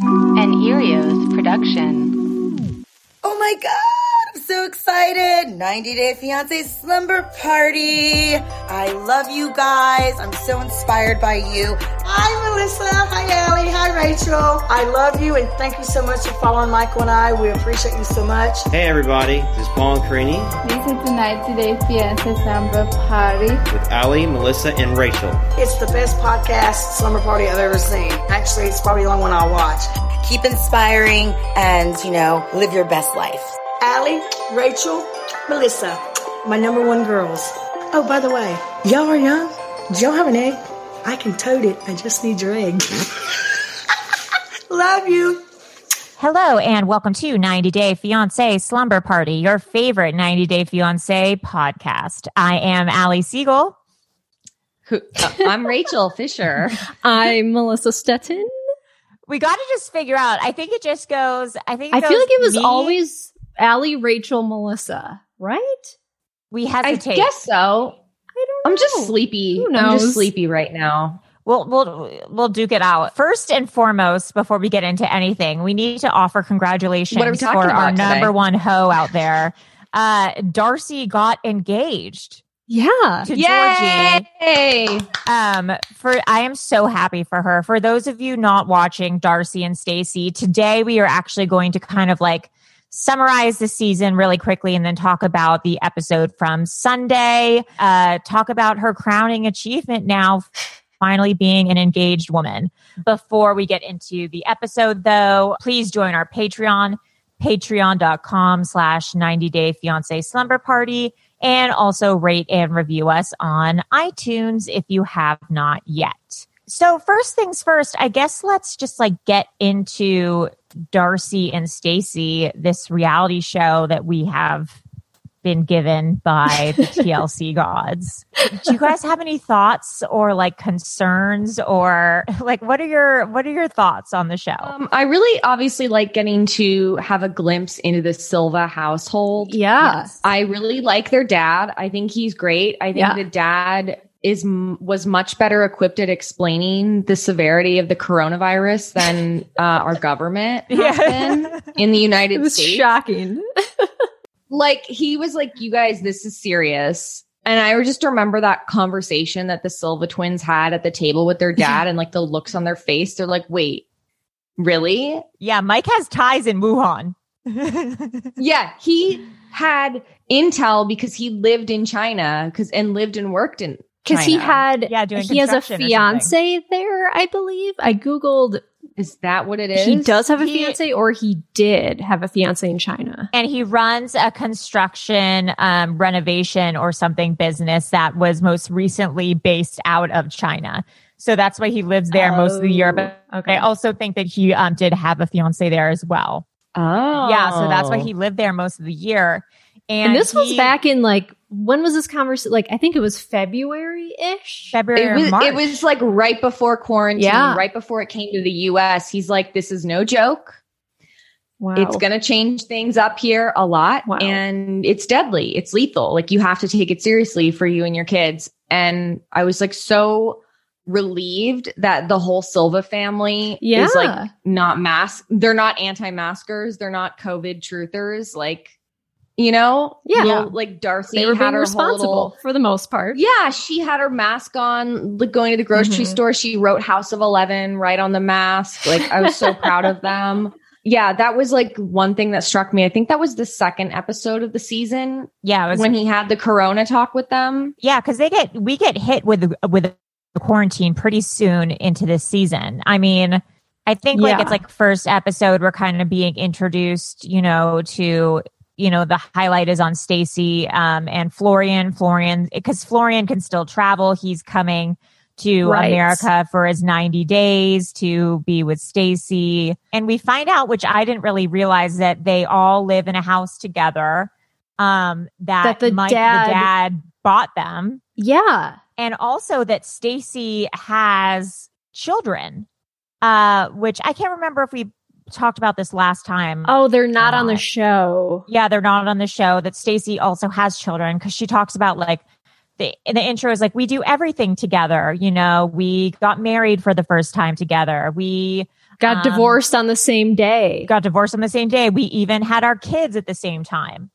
An Earios production. Oh my god, I'm so excited! 90 Day Fiance Slumber Party! I love you guys. I'm so inspired by you. Hi Melissa, hi Allie, hi Rachel. I love you and thank you so much for following Michael and I. We appreciate you so much. Hey everybody, this is Paul and Karine This is the 90 Day Fiancé Slumber Party. with Ali, Melissa, and Rachel. It's the best podcast slumber party I've ever seen. Actually, it's probably the only one I'll watch. Keep inspiring and, you know, live your best life. Allie, Rachel, Melissa, my number one girls. Oh, by the way, y'all are young. Do y'all have an egg? I can tote it. I just need your egg. Love you. Hello and welcome to 90 Day Fiance Slumber Party, your favorite 90 Day Fiance podcast. I am Allie Siegel. Who, uh, I'm Rachel Fisher. I'm Melissa Stetten. We got to just figure out. I think it just goes. I think it I feel like it was me- always Allie, Rachel, Melissa, right? we hesitate. I guess so. I don't I'm just sleepy. Who I'm knows? just sleepy right now. We'll we'll we'll duke it out. First and foremost, before we get into anything, we need to offer congratulations What are we talking for our today? number one hoe out there. Uh, Darcy got engaged Yeah. to Georgie. Yay! um for i am so happy for her for those of you not watching darcy and stacy today we are actually going to kind of like summarize the season really quickly and then talk about the episode from sunday uh talk about her crowning achievement now finally being an engaged woman before we get into the episode though please join our patreon patreon.com slash 90 day fiance slumber party and also rate and review us on iTunes if you have not yet. So first things first, I guess let's just like get into Darcy and Stacy, this reality show that we have been given by the TLC gods. Do you guys have any thoughts or like concerns or like what are your what are your thoughts on the show? Um, I really obviously like getting to have a glimpse into the Silva household. Yeah. I really like their dad. I think he's great. I think Yeah. the dad is was much better equipped at explaining the severity of the coronavirus than uh, our government has been in the United It was States. shocking. like he was like, "You guys, this is serious." And I just remember that conversation that the Silva twins had at the table with their dad, and like the looks on their face. They're like, "Wait, really?" yeah, Mike has ties in Wuhan. Yeah, he had intel because he lived in China because and lived and worked in Because he had, Yeah, doing he has a fiance there, I believe. I Googled, Is that what it is? he does have a He- fiance or he did have a fiance in China. and he runs a construction um, renovation or something business that was most recently based out of China. So that's why he lives there most of the year. But Oh, okay. I also think that he um, did have a fiance there as well. Oh, Yeah, so that's why he lived there most of the year. And, And, this was back in like, when was this conversation? Like, I think it was February ish. February It or was, March. it was like right before quarantine, Yeah. right before it came to the US. He's like, this is no joke. Wow. It's going to change things up here a lot Wow. and it's deadly. It's lethal. Like you have to take it seriously for you and your kids. And I was like so relieved that the whole Silva family Yeah. is like not mask. They're not anti-maskers. They're not COVID truthers. Like You know, Yeah. Little, like Darcy They were had being her responsible little- for the most part. Yeah, she had her mask on, like going to the grocery Mhm. store. She wrote House of Eleven right on the mask. Like I was so proud of them. Yeah, that was like one thing that struck me. I think that was the second episode of the season Yeah, it was when he had the Corona talk with them. Yeah, because they get we get hit with with the quarantine pretty soon into this season. I mean, I think like Yeah. it's like first episode we're kind of being introduced, you know, to you know the highlight is on Stacy um, and Florian. Florian because Florian can still travel. He's coming to Right. America for his 90 days to be with Stacy. And we find out, which I didn't really realize, that they all live in a house together. Um, that, That the Mike, dad- the dad bought them Yeah. and also that Stacy has children, uh, which I can't remember if we talked about this last time. Oh, they're not on the show. Yeah, they're not on the show. That Stacy also has children because she talks about like the the intro is like we do everything together. You know, we got married for the first time together. We Got Um, divorced on the same day. got divorced on the same day. We even had our kids at the same time.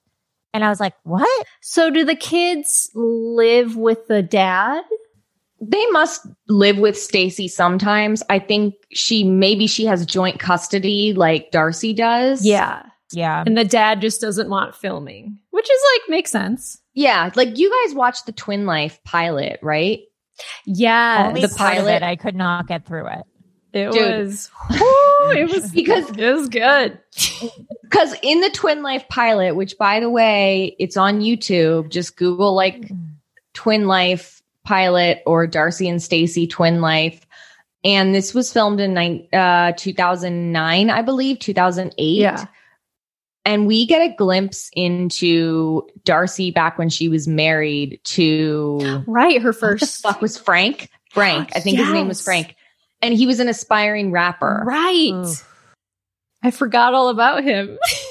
And I was like, what? So do the kids live with the dad? They must live with Stacy sometimes. I think she maybe she has joint custody like Darcy does. Yeah. Yeah. And the dad just doesn't want filming, which is like makes sense. Yeah, like you guys watched the Twin Life pilot, right? Yeah. Only the pilot- I could not get through it. It Dude. was Whew, it was Because- it was good. Because in the Twin Life pilot, which by the way, it's on YouTube, just Google like mm. Twin Life pilot or Darcy and Stacy Twin Life. And this was filmed in nine, uh, 2009, I believe, 2008. Yeah. And we get a glimpse into Darcy back when she was married to Right, her what the first fuck was Frank? Frank. I think his name was Frank. And he was an aspiring rapper. Right. Oof. I forgot all about him.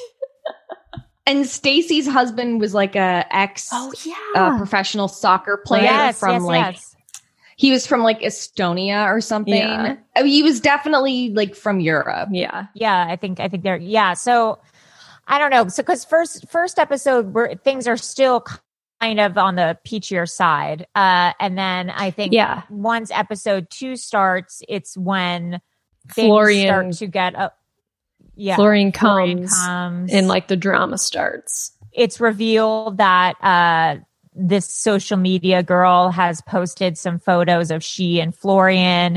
And Stacy's husband was like a ex Oh yeah. uh, professional soccer player yes, from yes, like yes. he was from like Estonia or something. Yeah. I mean, he was definitely like from Europe. yeah. Yeah, I think I think they're yeah. So I don't know. So because first first episode where things are still kind of on the peachier side, uh, and then I think Yeah. once episode two starts, it's when things Florian start to get up. Yeah, Florian Florian comes comes and like the drama starts. it's revealed that uh, this social media girl has posted some photos of she and Florian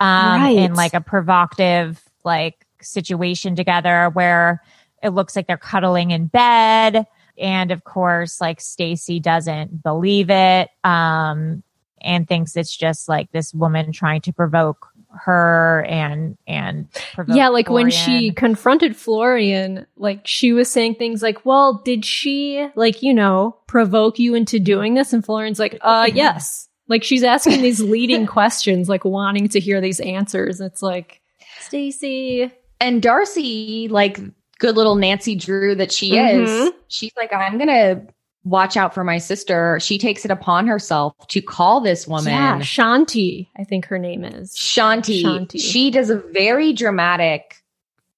um, Right. in like a provocative like situation together where it looks like they're cuddling in bed. And of course, like Stacy doesn't believe it um, and thinks it's just like this woman trying to provoke her and and yeah, like when she confronted Florian, like she was saying things like, "Well, did she like, you know, provoke you into doing this?" And Florian's like, "Uh, yes." Like she's asking these leading questions, like wanting to hear these answers. It's like, Stacy, And Darcy, like good little Nancy Drew that she Mhm. is, she's like, I'm gonna watch out for my sister. She takes it upon herself to call this woman yeah, Shanti, I think her name is. Shanti. Shanti. She does a very dramatic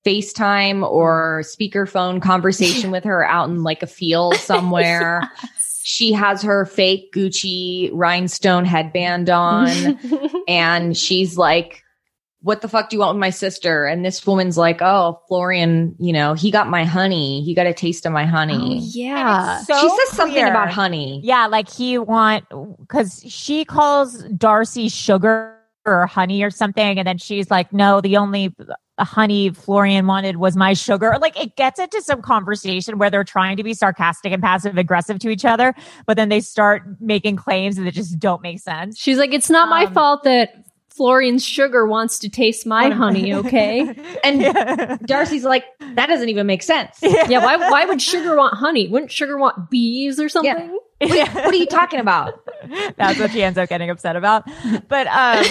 FaceTime or speakerphone conversation with her out in like a field somewhere. She has her fake Gucci rhinestone headband on and she's like, what the fuck do you want with my sister? And this woman's like, oh, Florian, you know, he got my honey. He got a taste of my Oh, honey. yeah. So she says something about honey. Yeah, like he want because she calls Darcy sugar or honey or something, and then she's like, "No, the only honey Florian wanted was my sugar." Like it gets into some conversation where they're trying to be sarcastic and passive aggressive to each other, but then they start making claims that just don't make sense. She's like, it's not my Um, fault that Florian's sugar wants to taste my honey, okay? And yeah. Darcy's like, that doesn't even make sense. yeah, why, why would sugar want honey? Wouldn't sugar want bees or something? What are you talking about? That's what she ends up getting upset about. But um,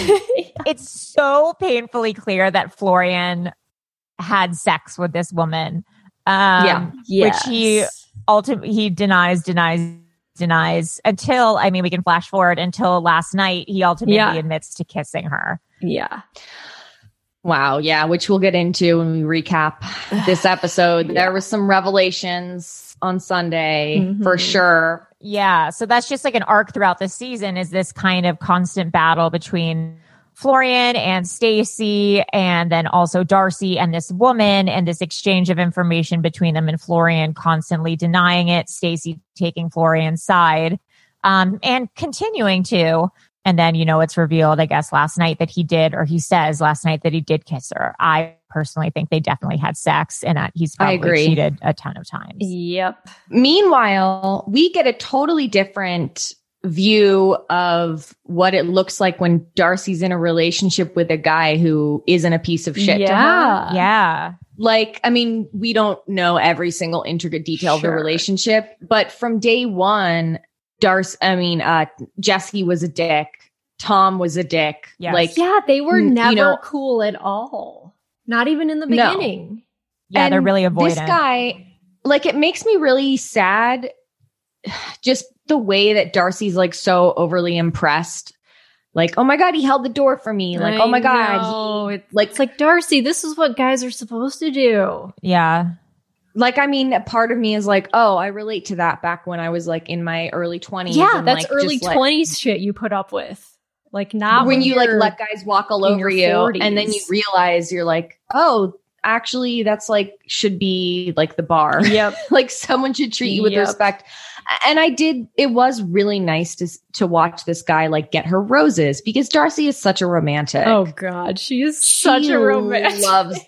it's so painfully clear that Florian had sex with this woman. Um, Yeah. which he ultimately he denies, denies, denies until I mean we can flash forward until last night he ultimately Yeah. admits to kissing her. Yeah. Wow. Yeah. Which we'll get into when we recap this episode. There was some revelations on Sunday Mhm. for sure. Yeah. So that's just like an arc throughout the season is this kind of constant battle between Florian and Stacy and then also Darcy and this woman and this exchange of information between them and Florian constantly denying it, Stacy taking Florian's side, um, and continuing to. And then, you know, it's revealed, I guess, last night that he did, or he says last night that he did kiss her. I personally think they definitely had sex and that he's I agree. cheated a ton of times. Yep. Meanwhile, we get a totally different view of what it looks like when Darcy's in a relationship with a guy who isn't a piece of shit to her. Yeah. Yeah. Like, I mean, we don't know every single intricate detail of the relationship, but from day one, Darcy, I mean, uh, Jesse was a dick. Tom was a dick. Yes. Like, Yeah, they were Mm, you never know- cool at all. Not even in the No. beginning. Yeah, they're really avoidant. This guy, like, it makes me really sad. Just the way that Darcy's like so overly impressed. Like, oh my god, he held the door for me. Like, oh my god, he, It's- like, It's like Darcy, this is what guys are supposed to do. Yeah. like I mean, part of me is like, oh, I relate to that back when I was like in my early twenties. Yeah, and, that's like, early just, like, twenties shit you put up with. Like not when you like let guys walk all over your you, and then you realize you're like, oh, actually, that's like should be like the bar. Yep. like someone should treat you with Yep. respect. And I did. It was really nice to to watch this guy like get her roses because Darcy is such a romantic. Oh god, she is She such a romantic. Loves.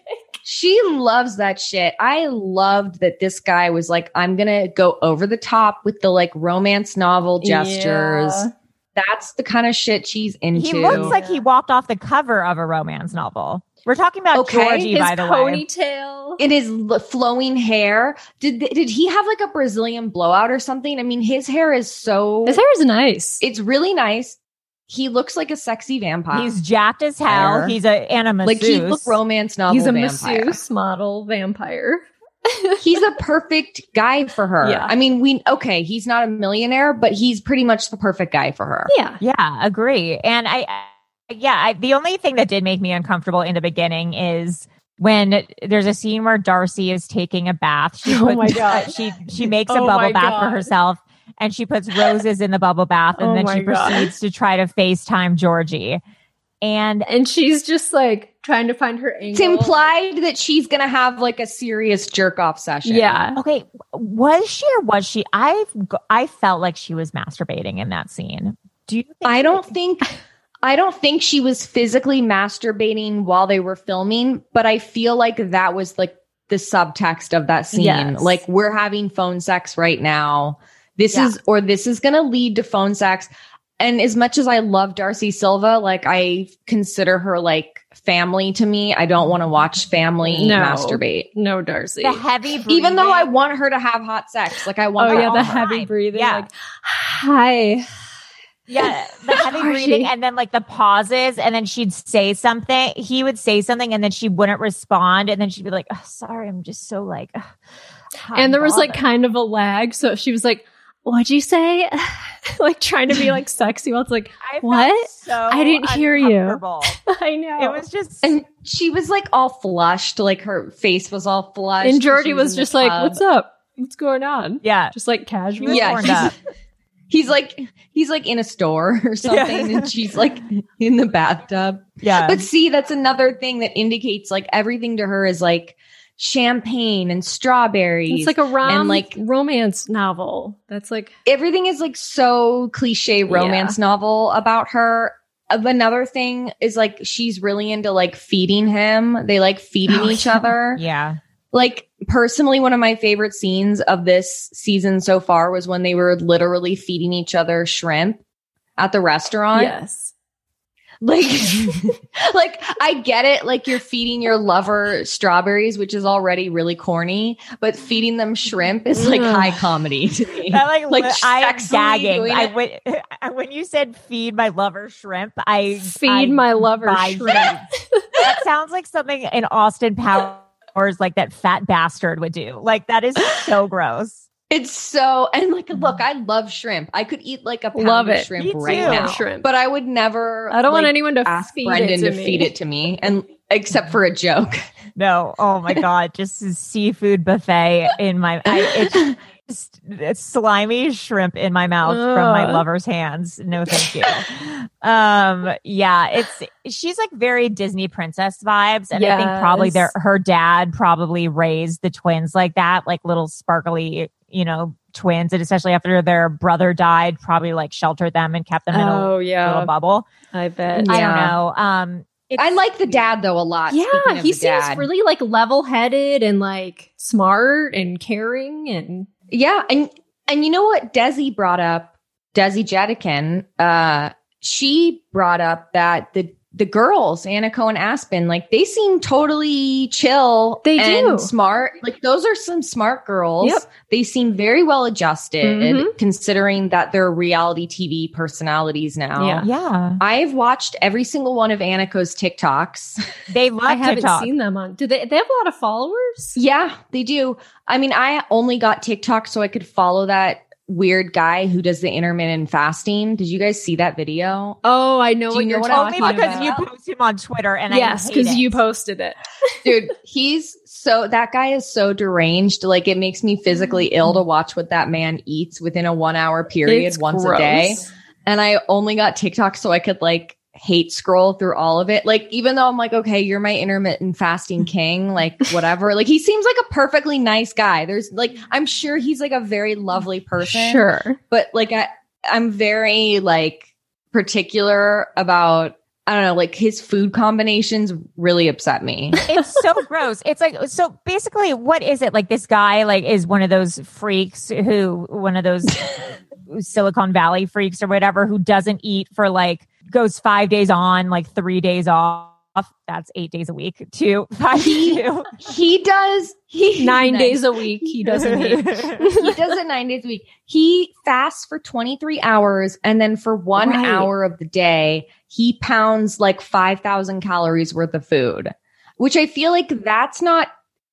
She loves that shit. I loved that this guy was like, I'm gonna go over the top with the like romance novel gestures. Yeah. That's the kind of shit she's into. He looks like he walked off the cover of a romance novel. We're talking about Okay, Georgie, His by the way. ponytail. in his flowing hair. Did did he have like a Brazilian blowout or something? I mean, his hair is so His hair is nice. it's really nice. He looks like a sexy vampire. He's jacked as hell. Fire. He's a and a masseuse. like he look romance novel. He's a vampire. masseuse model vampire. He's a perfect guy for her. Yeah. I mean, we okay. He's not a millionaire, but he's pretty much the perfect guy for her. Yeah. Yeah, agree. And I, I- yeah, I, the only thing that did make me uncomfortable in the beginning is when there's a scene where Darcy is taking a bath. She Oh my God. she she makes a Oh bubble my bath for herself, and she puts roses in the bubble bath, and Oh then she God. proceeds to try to FaceTime Georgie. And And she's just like trying to find her angle. It's implied that she's gonna have like a serious jerk off session. Yeah. okay, was she or was she? I I felt like she was masturbating in that scene. Do you? Think I don't think I don't think she was physically masturbating while they were filming, but I feel like that was like the subtext of that scene. Yes. Like we're having phone sex right now. This Yeah. is or this is going to lead to phone sex. And as much as I love Darcy Silva, like I consider her like family to me. I don't want to watch family No. masturbate. No, Darcy. the heavy, Even though I want her to have hot sex. Like I want Oh her yeah, all the the heavy time. breathing. Yeah. Like, hi. Yeah, the heavy Are breathing and then like the pauses, and then she'd say something. He would say something, and then she wouldn't respond, and then she'd be like, oh, "Sorry, I'm just so like." ugh, And there was like kind of a lag, so she was like, "What'd you say?" like trying to be like sexy. While it's like, I what? So I didn't hear you. I know. It was just And she was like all flushed, like her face was all flushed. and She Georgie was just like, "What's up? What's going on?" yeah. Just like She casual. Yeah, horned he's- like he's like in a store or something, and she's like in the bathtub. Yeah, But see, that's another thing that indicates like everything to her is like champagne and strawberries. It's like a rom and like romance novel. That's like everything is like so cliche romance novel about her. Another thing is like she's really into like feeding him. They like feeding Oh, each yeah. other. yeah. Like personally, one of my favorite scenes of this season so far was when they were literally feeding each other shrimp at the restaurant. yes. Like, like I get it. Like you're feeding your lover strawberries, which is already really corny, but feeding them shrimp is like high comedy to me. That like, Like, li- I am gagging. I went when you said feed my lover shrimp. I Feed I my lover buy shrimp. that sounds like something in Austin Powers, like that fat bastard would do. Like that is so gross. It's so and like mm. look, I love shrimp. I could eat like a pound Love of it. shrimp Me right too. now. Shrimp. But I would never. I don't want anyone to ask feed Brendan it to, to feed it to me, and except for a joke. No, oh my god, just a seafood buffet in my. I, it's slimy shrimp in my mouth from my lover's hands. No, thank you. um, yeah, it's she's like very Disney princess vibes, and I think probably their her dad probably raised the twins like that, like little sparkly, you know, twins, and especially after their brother died, probably like sheltered them and kept them in a Oh yeah, little bubble. I bet. I don't know. Um, it's, I like the dad though a lot. Yeah, he seems dad. really like level-headed and like smart and caring and Yeah, and and you know what Desi brought up, Desi Jetikin, uh, she brought up that the the girls, Aniko and Aspen, like they seem totally chill. They and do. smart. Like those are some smart girls. Yep. They seem very well adjusted, Mhm. considering that they're reality TV personalities now. Yeah. yeah, I've watched every single one of Aniko's TikToks. they love I haven't TikTok. seen them on. Do they? They have a lot of followers. Yeah, they do. I mean, I only got TikTok so I could follow that weird guy who does the intermittent fasting. Did you guys see that video? Oh, I know Do what you know you're what talking I'm Only oh, because talking you about? post him on Twitter, and yes, I hate because you posted it. Dude, he's so that guy is so deranged. Like it makes me physically mm. ill to watch what that man eats within a one hour period It's once gross. a day. And I only got TikTok so I could like hate scroll through all of it. Like, even though I'm like, okay, you're my intermittent fasting king, like, whatever. like, he seems like a perfectly nice guy. There's like, I'm sure he's like a very lovely person. Sure. But like, I, I'm very like particular about, I don't know, like his food combinations really upset me. it's so gross. It's like so basically what is it? Like this guy like is one of those freaks who one of those Silicon Valley freaks or whatever who doesn't eat for like goes 5 days on, like 3 days off. That's 8 days a week. 2 5 2. he does, he Nine Nice. days a week. He doesn't eat. he does it nine days a week. He fasts for 23 hours and then for one Right. hour of the day, he pounds like 5,000 calories worth of food, which I feel like that's not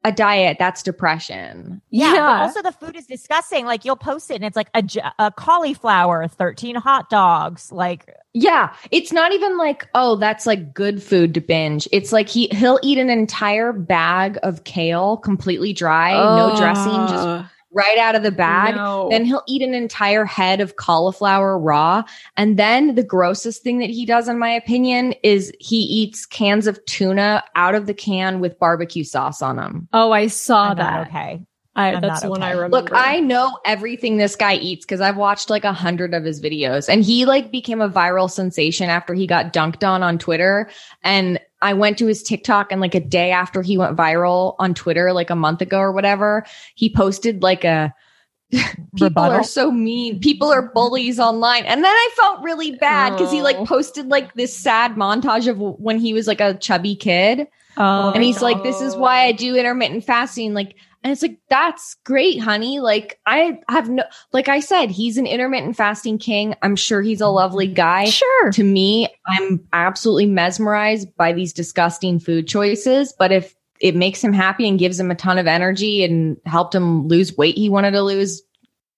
a diet. That's depression. Yeah, Yeah. but also the food is disgusting. Like you'll post it and it's like a, a cauliflower, 13 hot dogs, like Yeah. It's not even like, oh, that's like good food to binge. It's like he, he'll eat an entire bag of kale completely dry, no dressing, just. Right out of the bag. No. Then he'll eat an entire head of cauliflower raw. And then the grossest thing that he does, in my opinion, is he eats cans of tuna out of the can with barbecue sauce on them. oh, I saw I'm that. okay. I, I'm that's not one I remember. Look, I know everything this guy eats because I've watched like a hundred of his videos and he like became a viral sensation after he got dunked on on Twitter. And I went to his TikTok and like a day after he went viral on Twitter, like a month ago or whatever, he posted like a people Rebuttal? are so mean. People are bullies online. And then I felt really bad because he Oh. like posted like this sad montage of when he was like a chubby kid. oh, And he's like, this is why I do intermittent fasting. Like, and it's like, that's great, honey. Like, I have no, like I said, he's an intermittent fasting king. I'm sure he's a lovely guy. sure. To me, I'm absolutely mesmerized by these disgusting food choices. But if it makes him happy and gives him a ton of energy and helped him lose weight he wanted to lose,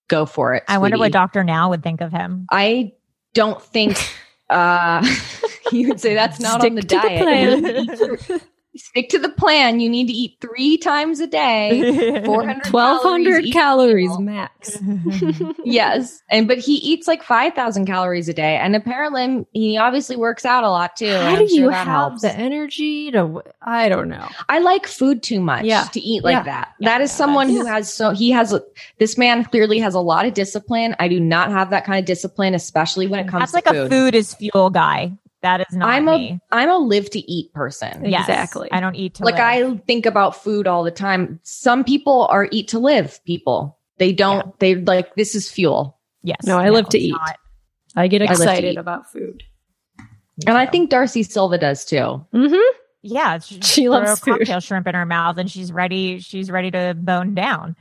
go for it. I wonder what. Dr. Now would think of him. I don't think uh you would say that's not Stick on the diet. the diet. plan. You need to eat- Stick to the plan. You need to eat three times a day, 400 Twelve hundred each calories max. Yes, and but he eats like five thousand calories a day, and apparently he obviously works out a lot too. How I'm do sure you have helps. the energy to? I don't know. I like food too much Yeah. to eat like Yeah. that. that is someone who has so he has this man clearly has a lot of discipline. I do not have that kind of discipline, especially when it comes to food. That's to like food. a food is fuel guy. That is not I'm me. a I'm a live to eat person. Yes, Exactly. I don't eat to like live. I think about food all the time. Some people are eat to live people. They don't. They like this is fuel, yes. No, I live to eat. not. I get live excited eat. about food. and I think Darcy Silva does too. Mm-hmm. Yeah, she, She loves food. cocktail shrimp in her mouth, and she's ready. She's ready to bone down.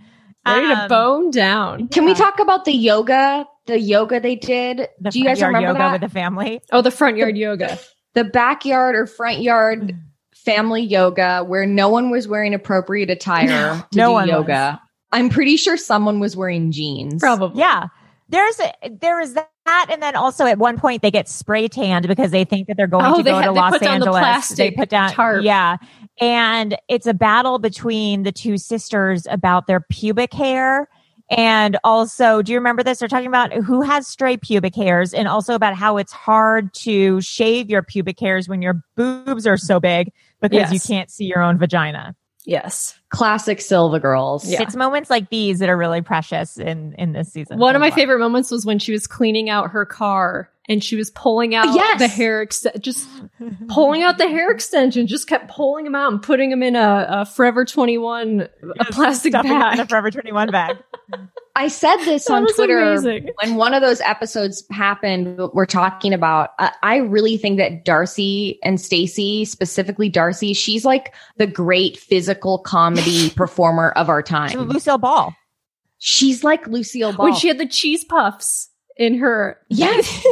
Ready to Um, bone down. Can we talk about the yoga? The yoga they did. The Do you guys remember yoga that? with the family? Oh, the front yard yoga. the backyard or front yard mm. family yoga where no one was wearing appropriate attire to no do one yoga. I'm pretty sure someone was wearing jeans. Probably. Yeah, there's a, there is that, and then also at one point they get spray tanned because they think that they're going Oh, to they go had- to they Los put down the Angeles. they put down tarp. yeah, and it's a battle between the two sisters about their pubic hair. And also, do you remember this? They're talking about who has stray pubic hairs and also about how it's hard to shave your pubic hairs when your boobs are so big because Yes. you can't see your own vagina. Yes. Classic Silva girls. Yeah. It's moments like these that are really precious in in this season. One of my favorite moments was when she was cleaning out her car and she was pulling out Yes. the hair, ex- just pulling out the hair extension, just kept pulling them out and putting them in a, a Forever 21, a plastic Stuffing it in bag. the Forever 21 bag. I said this That on Twitter amazing. when one of those episodes happened. We're talking about. I, I really think that Darcy and Stacy, specifically Darcy, she's like the great physical comedy performer of our time. Lucille Ball. She's like Lucille Ball. When she had the cheese puffs in her. yes.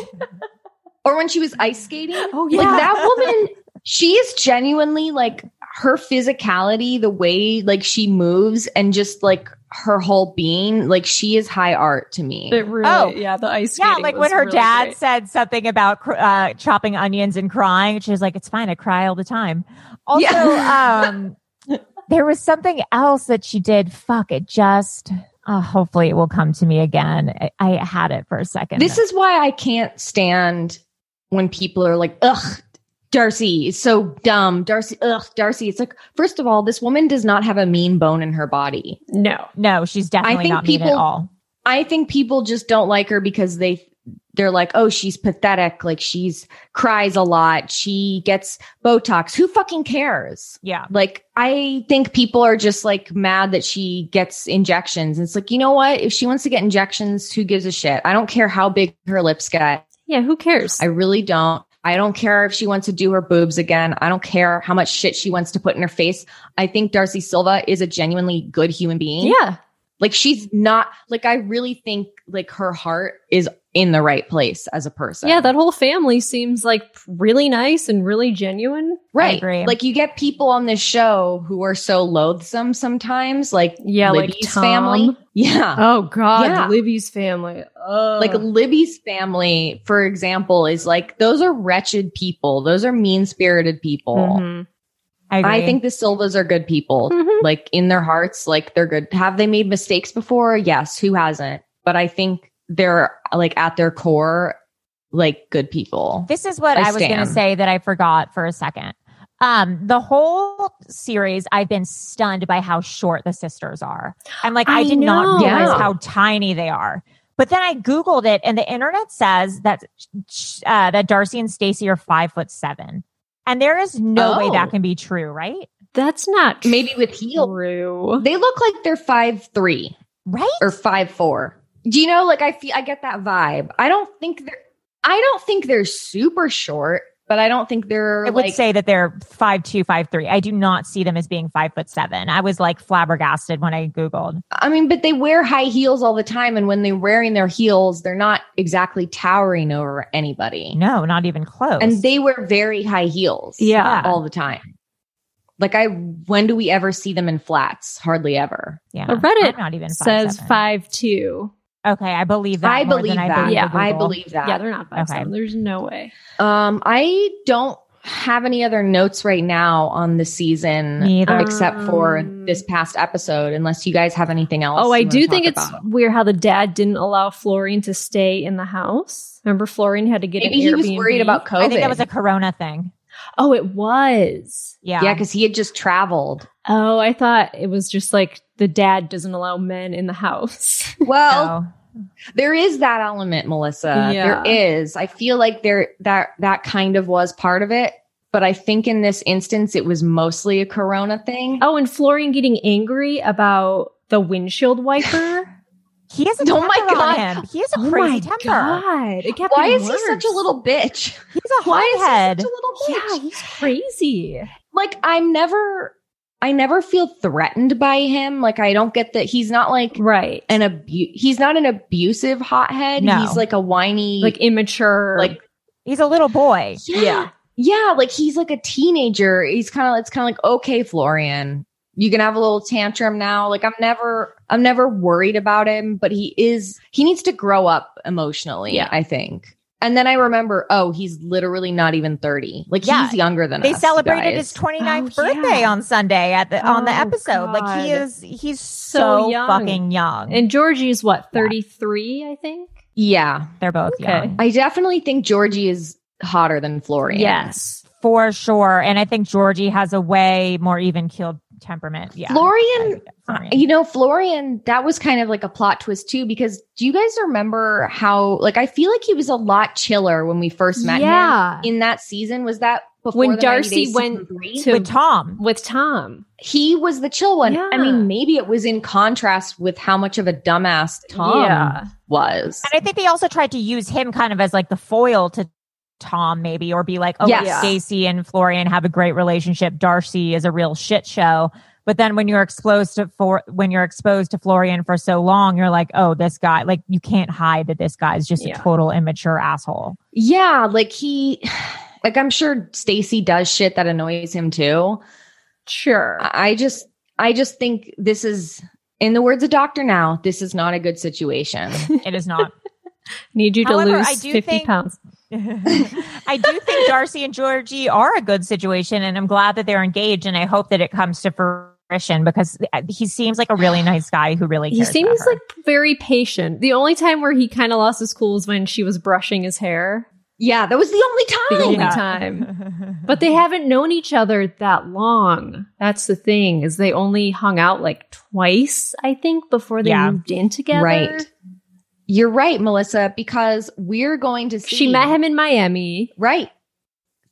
or when she was ice skating. Oh, yeah. Like yeah. that woman, she is genuinely like her physicality, the way like she moves and just like her whole being, like she is high art to me. It really, Oh. yeah, the ice Yeah, like when her really dad great. said something about uh, chopping onions and crying, she was like, "It's fine, I cry all the time." Also, um, there was something else that she did. Fuck it, just uh, hopefully it will come to me again. I, I had it for a second. This is why I can't stand when people are like, ugh, Darcy is so dumb. Darcy, ugh, Darcy. It's like, first of all, this woman does not have a mean bone in her body. No. no, she's definitely think not mean at people- all. I think people just don't like her because they they're like, oh, she's pathetic. Like she's cries a lot. She gets Botox. Who fucking cares? Yeah, Like, I think people are just like mad that she gets injections. It's like, you know what? If she wants to get injections, who gives a shit? I don't care how big her lips get. Yeah, who cares? I really don't. I don't care if she wants to do her boobs again. I don't care how much shit she wants to put in her face. I think Darcy Silva is a genuinely good human being. yeah. Like she's not like I really think like her heart is in the right place as a person. Yeah, that whole family seems like really nice and really genuine. right. Like you get people on this show who are so loathsome sometimes, like Yeah, like Libby's Tom. family. Yeah. Oh God, Yeah. Libby's family. Oh, Like Libby's family, for example, is like those are wretched people. Those are mean spirited people. Mhm. I. I think the Silvas are good people. Mhm. Like in their hearts, like they're good. Have they made mistakes before? Yes. Who hasn't? But I think they're like at their core, like good people. This is what I I, was going to say that I forgot for a second. Um, the whole series, I've been stunned by how short the sisters are. I'm like, I, I did not realize Yeah. how tiny they are. But then I googled it, and the internet says that uh, that Darcy and Stacy are five foot seven, and there is no way Oh. that can be true, right? That's not true. Maybe with heel. true. They look like they're five three Right? or five four. Do you know? Like I feel, I get that vibe. I don't think they're. I don't think they're super short, but I don't think they're I would like. say that they're five two, five three. I do not see them as being five foot seven. I was like flabbergasted when I googled. I mean, but they wear high heels all the time, and when they're wearing their heels, they're not exactly towering over anybody. No, not even close. and they wear very high heels Yeah. all the time like i when do we ever see them in flats hardly ever yeah, Uh, Reddit I'm not even five, says seven. five two. Okay, I believe that. i believe than I that believe yeah i believe that Yeah, they're not five Okay. seven. There's no way. um i don't have any other notes right now on the season Me except for Um, this past episode unless you guys have anything else Oh, I do think it's about. weird how the dad didn't allow Florian to stay in the house. Remember, Florian had to get maybe an he was worried about covid I think that was a Corona thing. Oh, it was. Yeah, yeah because he had just traveled Oh, I thought it was just like the dad doesn't allow men in the house. well So, There is that element, Melissa. Yeah. There is. I feel like there that that kind of was part of it, but I think in this instance it was mostly a corona thing. oh, and Florian getting angry about the windshield wiper. he has a Oh temper my on God. him. He has a oh crazy my temper. god! It kept Why getting is he such a little bitch? He's a Why is he such a little bitch? Yeah, he's crazy. like I'm never I never feel threatened by him. Like I don't get that he's not like Right. an abu- he's not an abusive hothead. No. He's like a whiny Like immature. like He's a little boy. yeah. Yeah, like he's like a teenager. He's kind of it's kind of like okay, Florian, you can have a little tantrum now. Like I'm never I'm never worried about him, but he is he needs to grow up emotionally, Yeah. I think. And then I remember, oh, he's literally not even 30. Like Yeah. he's younger than They us, They celebrated guys. his 29th Oh, birthday yeah. on Sunday at the oh, on the Oh, episode. Like he is he's So so, young. fucking young. And Georgie's what, 33, I think? Yeah. They're both Okay. young. I definitely think Georgie is hotter than Florian. Yes. For sure. And I think Georgie has a way more even keeled temperament. Yeah. Florian, uh, Florian. you know, Florian, that was kind of like a plot twist too, because do you guys remember how, like, I feel like he was a lot chiller when we first met Yeah. him in that season? Was that before When Darcy went three? to- with Tom. With Tom. he was the chill one. I mean, maybe it was in contrast with how much of a dumbass Tom Yeah. was. And I think they also tried to use him kind of as like the foil to Tom, maybe, or be like, oh, Yes. Stacy and Florian have a great relationship. Darcy is a real shit show. But then when you're exposed to for when you're exposed to Florian for so long, you're like, oh, this guy, like you can't hide that this guy's just Yeah. a total immature asshole. Yeah, like he, like I'm sure Stacy does shit that annoys him too. Sure. I I just, I just think this is, in the words of Doctor Now, this is not a good situation. It is not. Need you to However, lose I do 50 think- pounds. I do think Darcy and Georgie are a good situation, and I'm glad that they're engaged, and I hope that it comes to fruition because uh, he seems like a really nice guy who really He seems about her. like very patient. The only time where he kind of lost his cool was when she was brushing his hair. yeah, that was the only time. The time. only Yeah. time. But they haven't known each other that long. That's the thing, is they only hung out like twice, I think, before they Yeah. moved in together. Right. You're right, Melissa, because we're going to see. She met him in Miami. Right.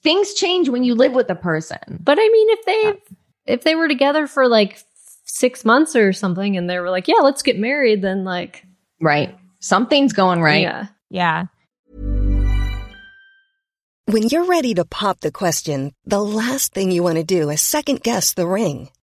Things change when you live with a person. But I mean, if they if they were together for like six months or something, and they were like, "Yeah, let's get married," then like, Right. Something's going right. yeah, yeah. When you're ready to pop the question, the last thing you want to do is second guess the ring.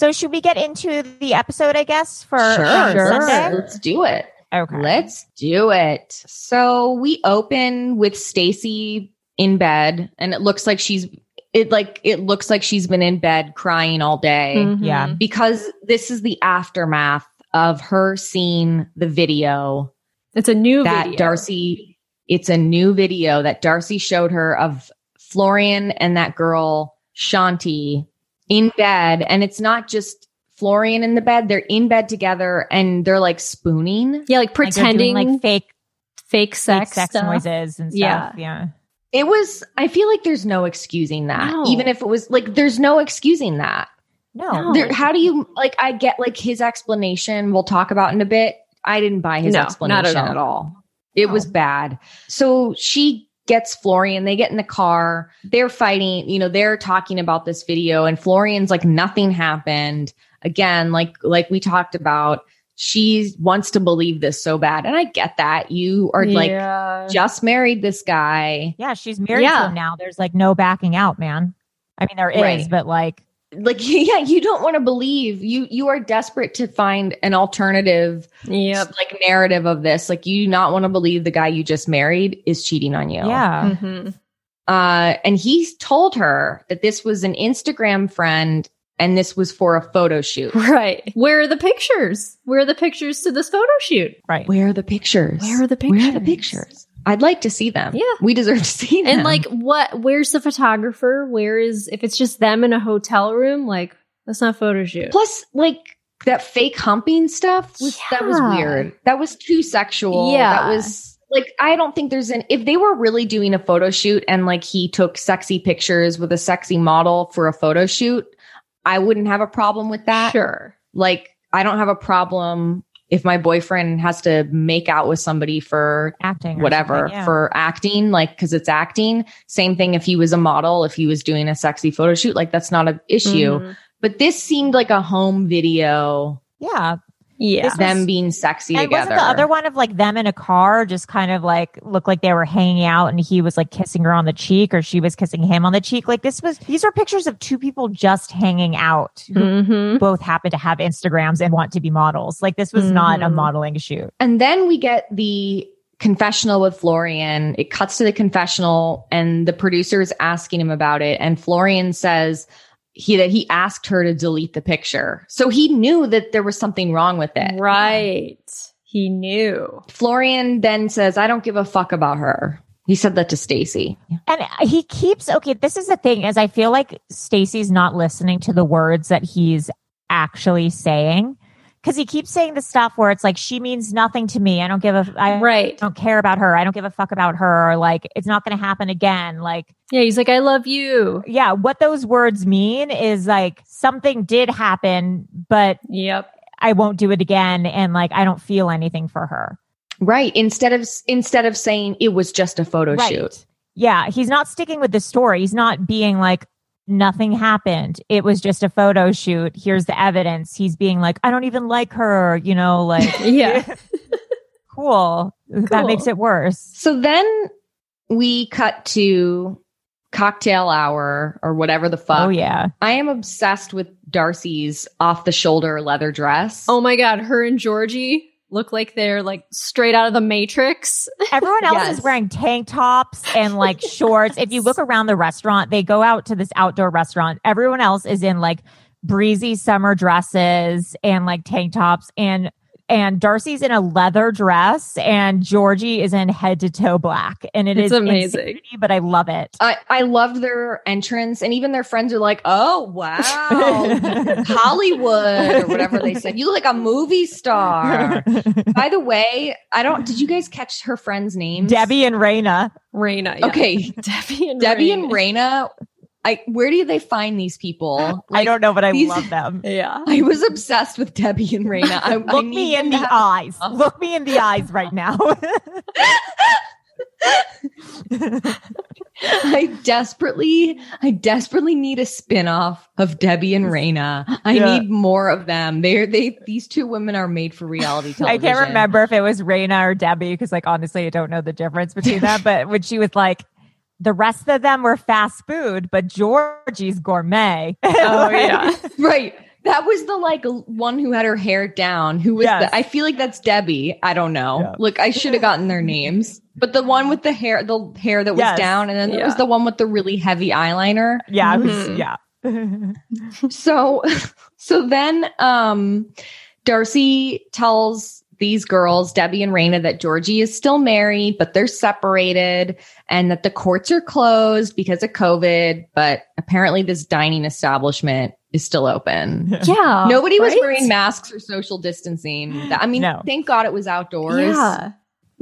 So should we get into the episode? I guess for Sure, on sure. Let's do it. Okay. Let's do it. So we open with Stacy in bed, and it looks like she's it like it looks like she's been in bed crying all day Mhm. Yeah. because this is the aftermath of her seeing the video it's a new that video. Darcy. It's a new video that Darcy showed her of Florian and that girl Shanti in bed, and it's not just Florian in the bed; they're in bed together, and they're like spooning. yeah, like Like, pretending doing, like fake fake sex, sex, sex noises and stuff. Yeah. Yeah. It was, I feel like there's no excusing that. No. Even if it was like, there's no excusing that. No. No. There, how do you, like, I get like his explanation, we'll talk about in a bit. I didn't buy his No, explanation at all. at all. It No. was bad. So she gets Florian, they get in the car, they're fighting, you know, they're talking about this video, and Florian's like, nothing happened. Again, like, like we talked about, she wants to believe this so bad. And I get that. You are like, just married this guy. Yeah, she's married Yeah. to him now. There's like no backing out, man. I mean, there is, Right. but like, like yeah you don't want to believe you you are desperate to find an alternative yeah like narrative of this like you do not want to believe the guy you just married is cheating on you yeah. Mhm. uh and he told her that this was an instagram friend and this was for a photo shoot Right. Where are the pictures? Where are the pictures to this photo shoot? Right. where are the pictures Where are the pictures? where are the pictures? I'd like to see them Yeah. we deserve to see them And like, what? Where's the photographer? Where is? If it's just them in a hotel room, like that's not photo shoot. plus like that fake humping stuff was that was weird that was too sexual Yeah. that was like I don't think there's an if they were really doing a photo shoot and like he took sexy pictures with a sexy model for a photo shoot, I wouldn't have a problem with that. Sure. Like I don't have a problem if my boyfriend has to make out with somebody for acting, whatever, yeah. for acting, like because it's acting. Same thing if he was a model, if he was doing a sexy photo shoot, like that's not an issue. Mhm. But this seemed like a home video, yeah. Yeah. This them was- being sexy And together. wasn't the other one of like them in a car, just kind of like looked like they were hanging out, and he was like kissing her on the cheek, or she was kissing him on the cheek. Like this was these are pictures of two people just hanging out who Mm-hmm. both happen to have Instagrams and want to be models. Like this was not a Mhm. modeling shoot. And then we get the confessional with Florian. It cuts to the confessional and the producer is asking him about it. And Florian says he that he asked her to delete the picture. So he knew that there was something wrong with it. Right. He knew. Florian then says, I don't give a fuck about her. He said that to Stacy. And he keeps okay. This is the thing is I feel like Stacy's not listening to the words that he's actually saying because he keeps saying the stuff where it's like she means nothing to me. I don't give a I Right. don't care about her. I don't give a fuck about her. Or like it's not going to happen again. Like Yeah, he's like, I love you. yeah, what those words mean is like something did happen, but Yep. I won't do it again, and like I don't feel anything for her. Right. Instead of instead of saying it was just a photo shoot. Yeah, he's not sticking with the story. He's not being like, nothing happened. It was just a photo shoot. Here's the evidence. He's being like, I don't even like her, you know, like, Yeah. cool. That makes it worse. So then we cut to cocktail hour or whatever the fuck. Oh, yeah. I am obsessed with Darcy's off the shoulder leather dress. Oh my god, her and Georgie look like they're like straight out of the Matrix. Everyone else Yes. is wearing tank tops and like shorts. If you look around the restaurant, they go out to this outdoor restaurant. Everyone else is in like breezy summer dresses and like tank tops and and Darcy's in a leather dress and Georgie is in head to toe black. And it It's is amazing. insanity, but I love it. I, I loved their entrance, and even their friends are like, "Oh wow, Hollywood or whatever they said. You look like a movie star." By the way, I don't. Did you guys catch her friends' names? Debbie and Raina. Raina. yeah. Okay, Debbie and Debbie Raina. and Raina. I where do they find these people? I don't know, but I these- love them. Yeah. I was obsessed with Debbie and Raina. I, I Look need me in the have- eyes. Oh. Look me in the eyes right now. I desperately, I desperately need a spin-off of Debbie and Raina. I Yeah. need more of them. They're they these two women are made for reality television. I can't remember if it was Raina or Debbie because, like, honestly, I don't know the difference between them. But when she was like, the rest of them were fast food, but Georgie's gourmet. Oh yeah. Right. That was the like one who had her hair down. Who was Yes. the, I feel like that's Debbie. I don't know. Yeah. Look, I should have gotten their names. But the one with the hair, the hair that was Yes. down, and then there was the one with the really heavy eyeliner. yeah, it was, yeah. so so then um Darcy tells these girls, Debbie and Raina, that Georgie is still married, but they're separated and that the courts are closed because of COVID. But apparently this dining establishment is still open. Yeah. Nobody was wearing masks or social distancing. I mean, No. thank God it was outdoors. Yeah.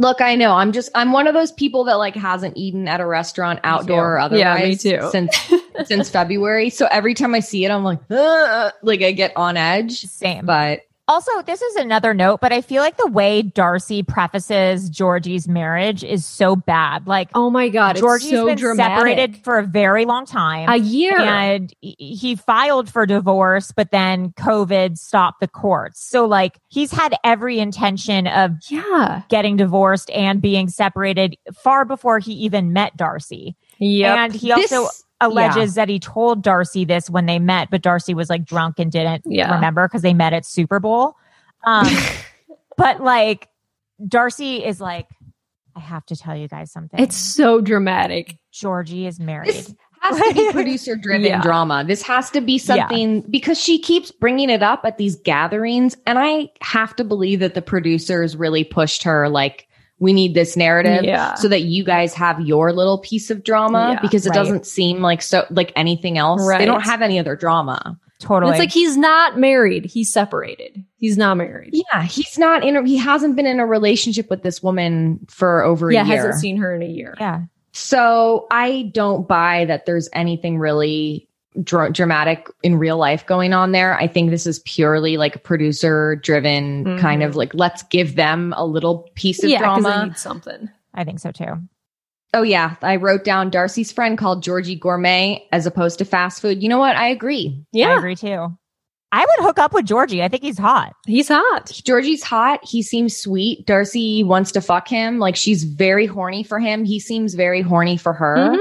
Look, I know. I'm just I'm one of those people that like hasn't eaten at a restaurant outdoor or otherwise Yeah, me too. since since February. So every time I see it, I'm like, "Ugh," like I get on edge. Same. But Also, this is another note, but I feel like the way Darcy prefaces Georgie's marriage is so bad. Like, Oh my god, it's Georgie's so been dramatic. separated for a very long time. a year. and he- he filed for divorce, but then COVID stopped the courts. So like he's had every intention of yeah. getting divorced and being separated far before he even met Darcy. Yeah, And he also This- alleges that he told Darcy this when they met, but Darcy was like drunk and didn't Yeah. remember because they met at Super Bowl. Um, but like Darcy is like, I have to tell you guys something. it's so dramatic. Georgie is married. this has to be producer driven Yeah. drama. This has to be something because she keeps bringing it up at these gatherings, and I have to believe that the producers really pushed her like. We need this narrative Yeah. so that you guys have your little piece of drama Yeah, because it right. doesn't seem like so like anything else. Right. They don't have any other drama. Totally. And it's like he's not married. He's separated. He's not married. Yeah, he's not in. A, he hasn't been in a relationship with this woman for over a yeah, year. hasn't seen her in a year. yeah. So I don't buy that there's anything really dr- dramatic in real life going on there. I think this is purely like a producer driven Mhm. kind of like, let's give them a little piece of Yeah, because they drama. need something. I think so too. oh, yeah. I wrote down Darcy's friend called Georgie Gourmet as opposed to fast food. You know what? I agree. Yeah, I agree too. I would hook up with Georgie. I think he's hot. he's hot. Georgie's hot. He seems sweet. Darcy wants to fuck him. Like she's very horny for him. He seems very horny for her. Mhm.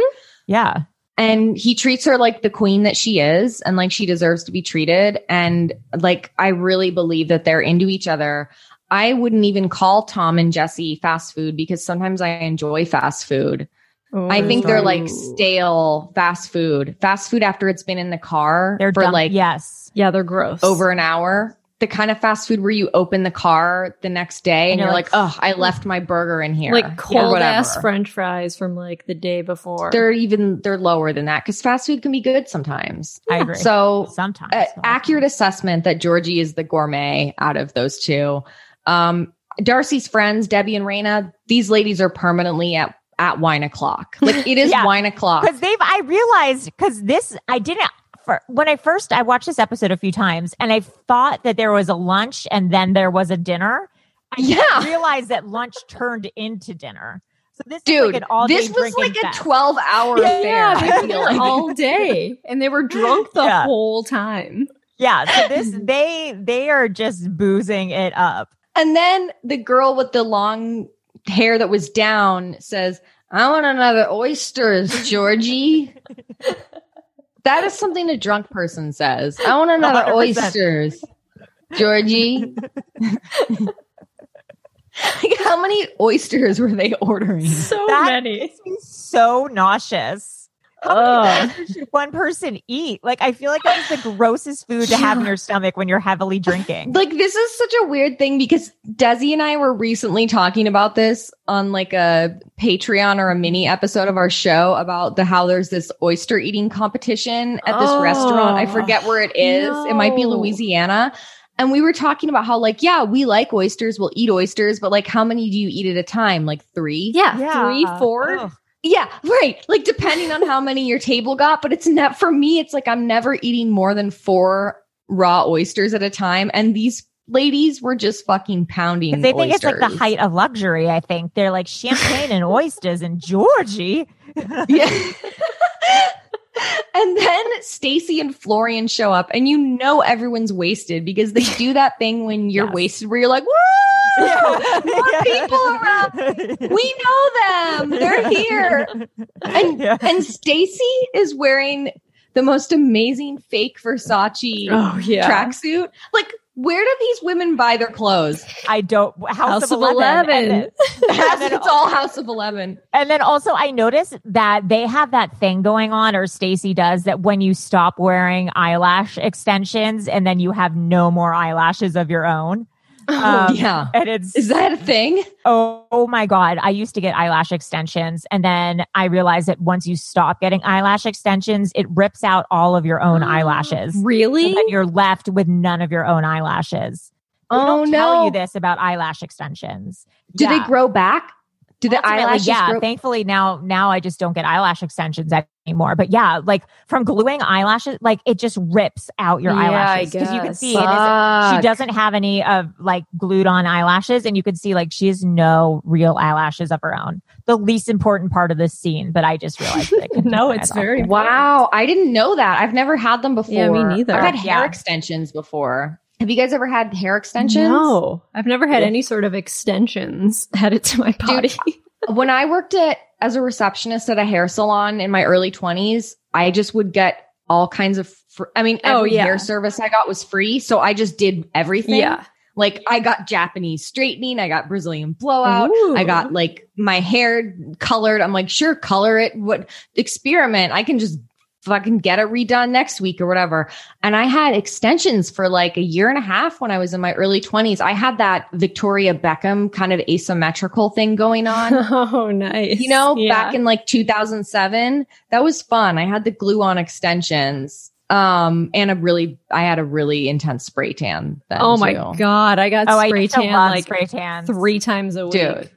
Yeah. And he treats her like the queen that she is and like she deserves to be treated. And like i really believe that they're into each other. I wouldn't even call tom and jesse fast food because sometimes i enjoy fast food. Oh, I think they're like stale fast food. Fast food after it's been in the car They're for dumb- like yes. Yeah, they're gross. over an hour the kind of fast food where you open the car the next day and, And you're like, like, oh i left my burger in here like or cold ass. French fries from like the day before. they're even they're lower than that because fast food can be good sometimes I agree. so sometimes. uh, accurate assessment that Georgie is the gourmet out of those two. Um, Darcy's friends, Debbie and Raina, these ladies are permanently at at wine o'clock. Like it is Yeah. wine o'clock. because they've i realized because this i didn't for when i first i watched this episode a few times and i thought that there was a lunch and then there was a dinner i didn't Yeah. realize that lunch turned into dinner so this is Dude, like an all this was like a 12 hour yeah, affair. they I were feel like. all day, and they were drunk the Yeah. whole time. yeah so this they they are just boozing it up And then the girl with the long hair that was down says, I want another oysters, Georgie. that is something a drunk person says. I want another 100%. oysters, Georgie. Like, How many oysters were they ordering? So That many. makes me so nauseous how many should one person eat like i feel like that's the grossest food to have in your stomach when you're heavily drinking Like this is such a weird thing because Desi and I were recently talking about this on like a Patreon or a mini episode of our show about the how there's this oyster eating competition at this Oh, restaurant. I oh, forget where it is. It might be. Louisiana. And we were talking about how like, yeah, we like oysters, we'll eat oysters, but like how many do you eat at a time? Like three? Yeah, three, four. Ugh. Yeah, right. Like depending on how many your table got, but it's not for me. It's like I'm never eating more than four raw oysters at a time. And these ladies were just fucking pounding. they think it's like the height of luxury. I think they're like champagne and oysters and Georgie. Yeah. and then Stacy and Florian show up, and you know everyone's wasted because they do that thing when you're Yes. wasted where you're like, woo! More people around. We know them. They're here. And Yeah. and Stacy is wearing the most amazing fake Versace Oh yeah. tracksuit. Like, where do these women buy their clothes? I don't House, House of, of 11. 11. then, and then- it's all House of Eleven. and then also I noticed that they have that thing going on, or Stacy does, that when you stop wearing eyelash extensions and then you have no more eyelashes of your own. Um, yeah. And it's Is that a thing? Oh, oh my God. I used to get eyelash extensions. And then I realized that once you stop getting eyelash extensions, it rips out all of your own eyelashes. Really? And then you're left with none of your own eyelashes. They Oh don't tell you this about eyelash extensions. Do Yeah. they grow back? Do the eyelashes yeah. grow? Thankfully now, now I just don't get eyelash extensions anymore. But yeah, like from gluing eyelashes, like it just rips out your Yeah, eyelashes because you can see it is she doesn't have any of like glued on eyelashes and you can see like she has no real eyelashes of her own the least important part of this scene but i just realized that No, it's very Wow, I didn't know that. I've never had them before. Yeah, me neither. I've had hair Yeah. extensions before. Have you guys ever had hair extensions? No, I've never had any sort of extensions added to my body. When I worked at as a receptionist at a hair salon in my early 20s, I just would get all kinds of fr- I mean, Oh, every yeah. hair service I got was free, so I just did everything. yeah. Like I got Japanese straightening, I got Brazilian blowout, Ooh. I got like my hair colored. I'm like, sure, color it. What experiment? I can just fucking get it redone next week or whatever. And I had extensions for like a year and a half when I was in my early 20s. I had that Victoria Beckham kind of asymmetrical thing going on. Oh, nice. You know, Yeah. back in like 2007, that was fun. I had the glue on extensions. Um, and a really, I had a really intense spray tan. Then oh my too. god, I got Oh, spray used to tan like spray tan. three times a week. dude,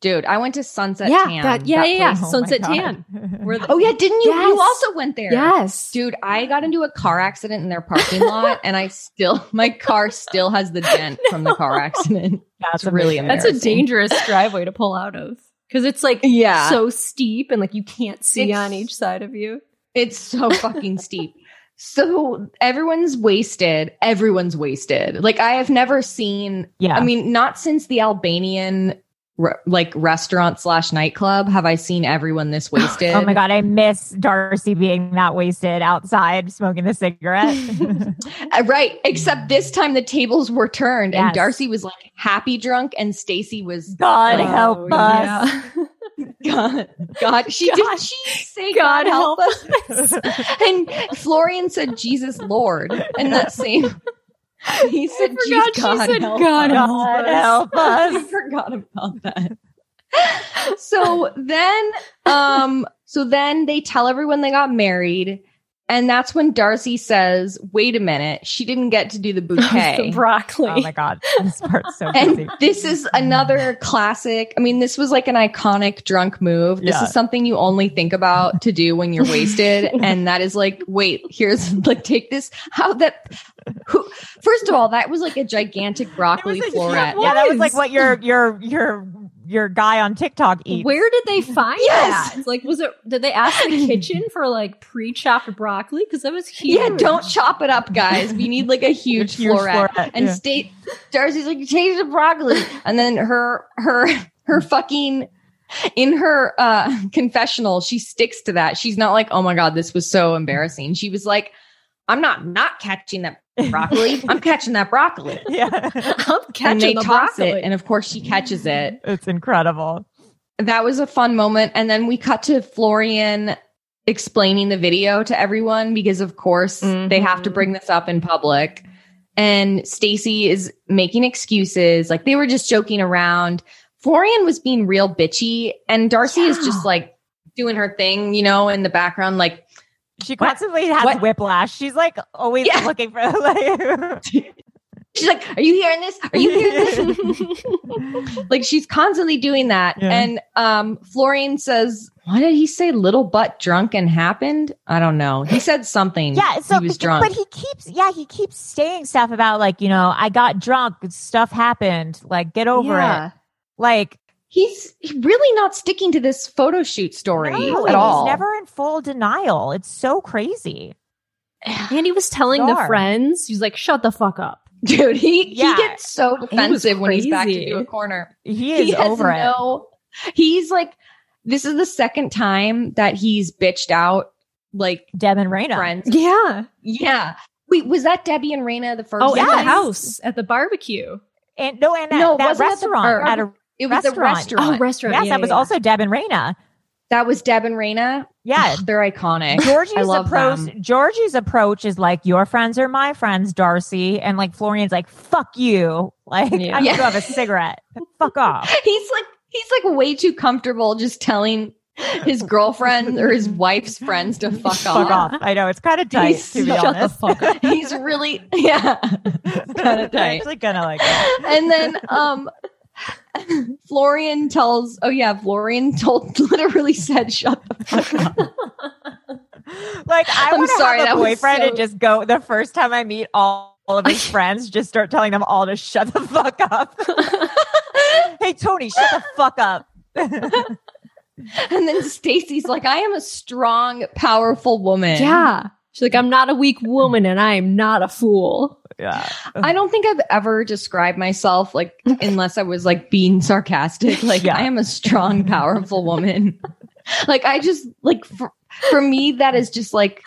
dude, I went to Sunset yeah, Tan. that, yeah, That yeah, yeah. Oh Sunset Tan. Where the- Oh yeah, didn't you? You also went there. yes, Dude, I got into a car accident in their parking lot, and I still, my car still has the dent from the car accident. That's It's really amazing. That's a dangerous driveway to pull out of because it's like Yeah. so steep and like you can't see It's- on each side of you. It's so fucking steep. So everyone's wasted. Everyone's wasted. Like I have never seen. Yeah. I mean, not since the Albanian re- like restaurant slash nightclub have I seen everyone this wasted. Oh my god, I miss Darcy being that wasted outside smoking a cigarette. Uh, right. Except this time the tables were turned and Darcy was like happy drunk and Stacy was God Oh, help us. yeah. God, God, she God- did she say God God, help, help us? and Florian said Jesus Lord, and that same he said forgot Jesus she God said help God us. help God us. I forgot about that. so then, um, so then they tell everyone they got married, and that's when Darcy says, "Wait a minute, she didn't get to do the bouquet. the broccoli. Oh my god, this part's so crazy. And this is another classic. I mean, this was like an iconic drunk move. This Yeah. is something you only think about to do when you're wasted. and that is like, wait, here's like, take this. How that, who, first of all, that was like a gigantic broccoli a- floret. Yeah, that was like what your your your your guy on TikTok eats. Where did they find Yes. that? Like, was it? Did they ask the kitchen for like pre-chopped broccoli? Because that was huge. Yeah, don't chop it up, guys. We need like a huge, huge floret. floret, And yeah. state Darcy's like, change the broccoli. And then her her her fucking in her uh confessional, she sticks to that. She's not like, oh my God, this was so embarrassing. She was like, I'm not not catching that broccoli. I'm catching that broccoli. Yeah, I'm catching and they the toss broccoli. it. And of course she catches it. it's incredible. that was a fun moment. And then we cut to Florian explaining the video to everyone because of course they have to Mhm. bring this up in public. And Stacy is making excuses. Like they were just joking around. Florian was being real bitchy and Darcy is just like doing her thing, you know, in the background. Like, She What? constantly has What? whiplash. She's like always Yeah. looking for like she's like, Are you hearing this? Are you hearing this? like she's constantly doing that. Yeah. And um Florian says, What did he say? Little butt drunk and happened? I don't know. He said something. Yeah, so he was drunk. but he keeps yeah, he keeps saying stuff about like, you know, I got drunk, stuff happened, like get over Yeah. it. Like He's really not sticking to this photo shoot story no, at all. He's never in full denial. It's so crazy. and he was telling the friends, he's like, "Shut the fuck up." Dude, he, Yeah. he gets so defensive when he's back to crazy. do a corner. He is he has over it. He's like, this is the second time that he's bitched out like Deb and Raina. friends. Yeah. Yeah. Wait, was that Debbie and Raina the first Oh, at the house at the barbecue. And no, and that, No, that wasn't it the- restaurant at a It was Restaurant. restaurant. Oh, restaurant. yes, yeah, that was yeah. also Deb and Raina. that was Deb and Raina. Yeah. Ugh, they're iconic. Georgie's approach them. Georgie's approach is like your friends are my friends, Darcy. And like Florian's like, fuck you. Like Yeah. I'm Yeah. gonna have a cigarette. Fuck off. He's like he's like way too comfortable just telling his girlfriend or his wife's friends to fuck, Fuck off. I know it's kind of tight He's- to be honest. He's really yeah, kind of I'm tight. actually kind of like it. And then um Florian tells oh yeah, Florian told literally said shut the fuck up. Like I I'm sorry, have that a was boyfriend so- and just go the first time I meet all, all of his friends, just start telling them all to shut the fuck up. hey Tony, shut the fuck up. And then Stacy's like, I am a strong, powerful woman. Yeah. She's like, I'm not a weak woman and I am not a fool. Yeah. I don't think I've ever described myself like unless I was like being sarcastic. Like Yeah. I am a strong, powerful woman. like I just like for, for me that is just like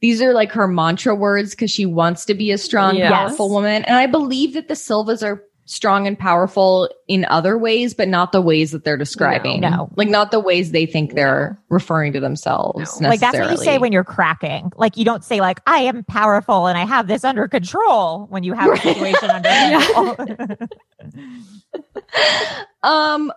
these are like her mantra words because she wants to be a strong, Yes. powerful woman. And I believe that the Silvas are strong and powerful in other ways, but not the ways that they're describing. No, no. Like not the ways they think they're referring to themselves. Like that's what you say when you're cracking. Like you don't say like I am powerful and I have this under control when you have a situation under control. Um,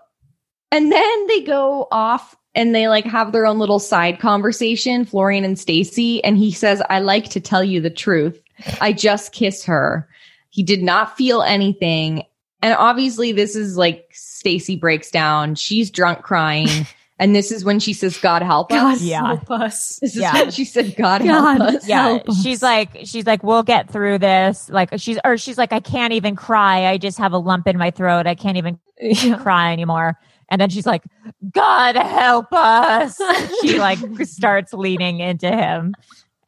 and then they go off and they like have their own little side conversation, Florian and Stacy, and he says, "I like to tell you the truth. I just kissed her. He did not feel anything." And obviously this is like Stacy breaks down. She's drunk crying. And this is when she says, God help God us. Yeah. help us. This is when she said, God, God. help us. yeah Help us. she's like she's like we'll get through this like she's or she's like i can't even cry i just have a lump in my throat i can't even Yeah. cry anymore and then she's like god help us she like starts leaning into him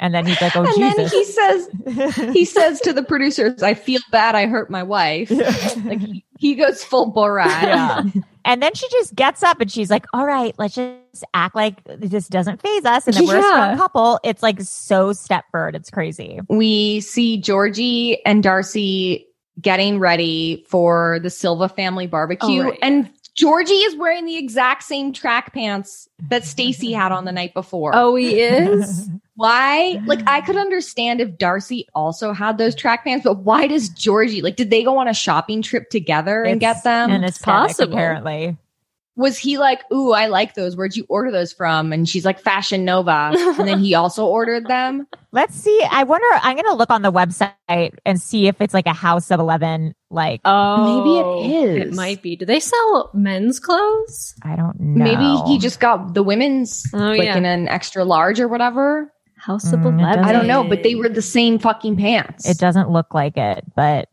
and then he's like oh and then jesus he says, he says to the producers, I feel bad I hurt my wife. like he, he goes full Borat. yeah and then she just gets up and she's like all right let's just act like this doesn't phase us and that we're a strong couple it's like so stepford it's crazy We see Georgie and Darcy getting ready for the Silva family barbecue. Oh, right. And Georgie is wearing the exact same track pants that Stacy had on the night before. Oh, he is? Why? Like, I could mm. understand if Darcy also had those track pants, but why does Georgie, like, did they go on a shopping trip together and It's get them? and it's possible. apparently was he like, ooh, I like those. Where'd you order those from? And she's like, Fashion Nova. and then he also ordered them. Let's see. I wonder. I'm going to look on the website and see if it's like a House of Eleven. Like, Oh, Maybe it oh, is. It might be. Do they sell men's clothes? I don't know. Maybe he just got the women's Oh, like yeah. in an extra large or whatever. House of Mm, it Eleven. I don't know, but they were the same fucking pants. It doesn't look like it, but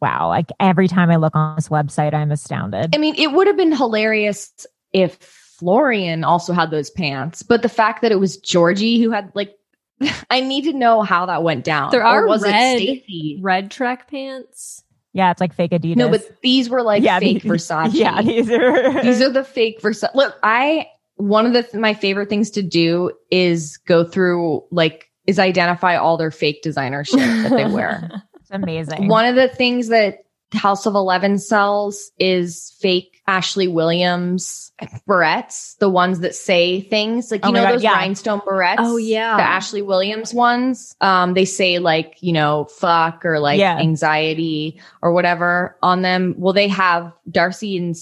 wow! Like every time I look on this website, I'm astounded. I mean, it would have been hilarious if Florian also had those pants, but the fact that it was Georgie who had like, I need to know how that went down. There Or are was red- it Stacy? red track pants. Yeah, it's like fake Adidas. No, but these were like yeah, fake the- Versace. Yeah, these are these are the fake Versace. Look, I one of the th- my favorite things to do is go through like is identify all their fake designer shit that they wear. It's amazing. One of the things that House of Eleven sells is fake Ashley Williams barrettes, the ones that say things like you Oh my know God, those yeah. rhinestone barrettes. Oh, yeah. the Ashley Williams ones. Um, they say like you know fuck or like Yeah. anxiety or whatever on them. Well, they have Darcy and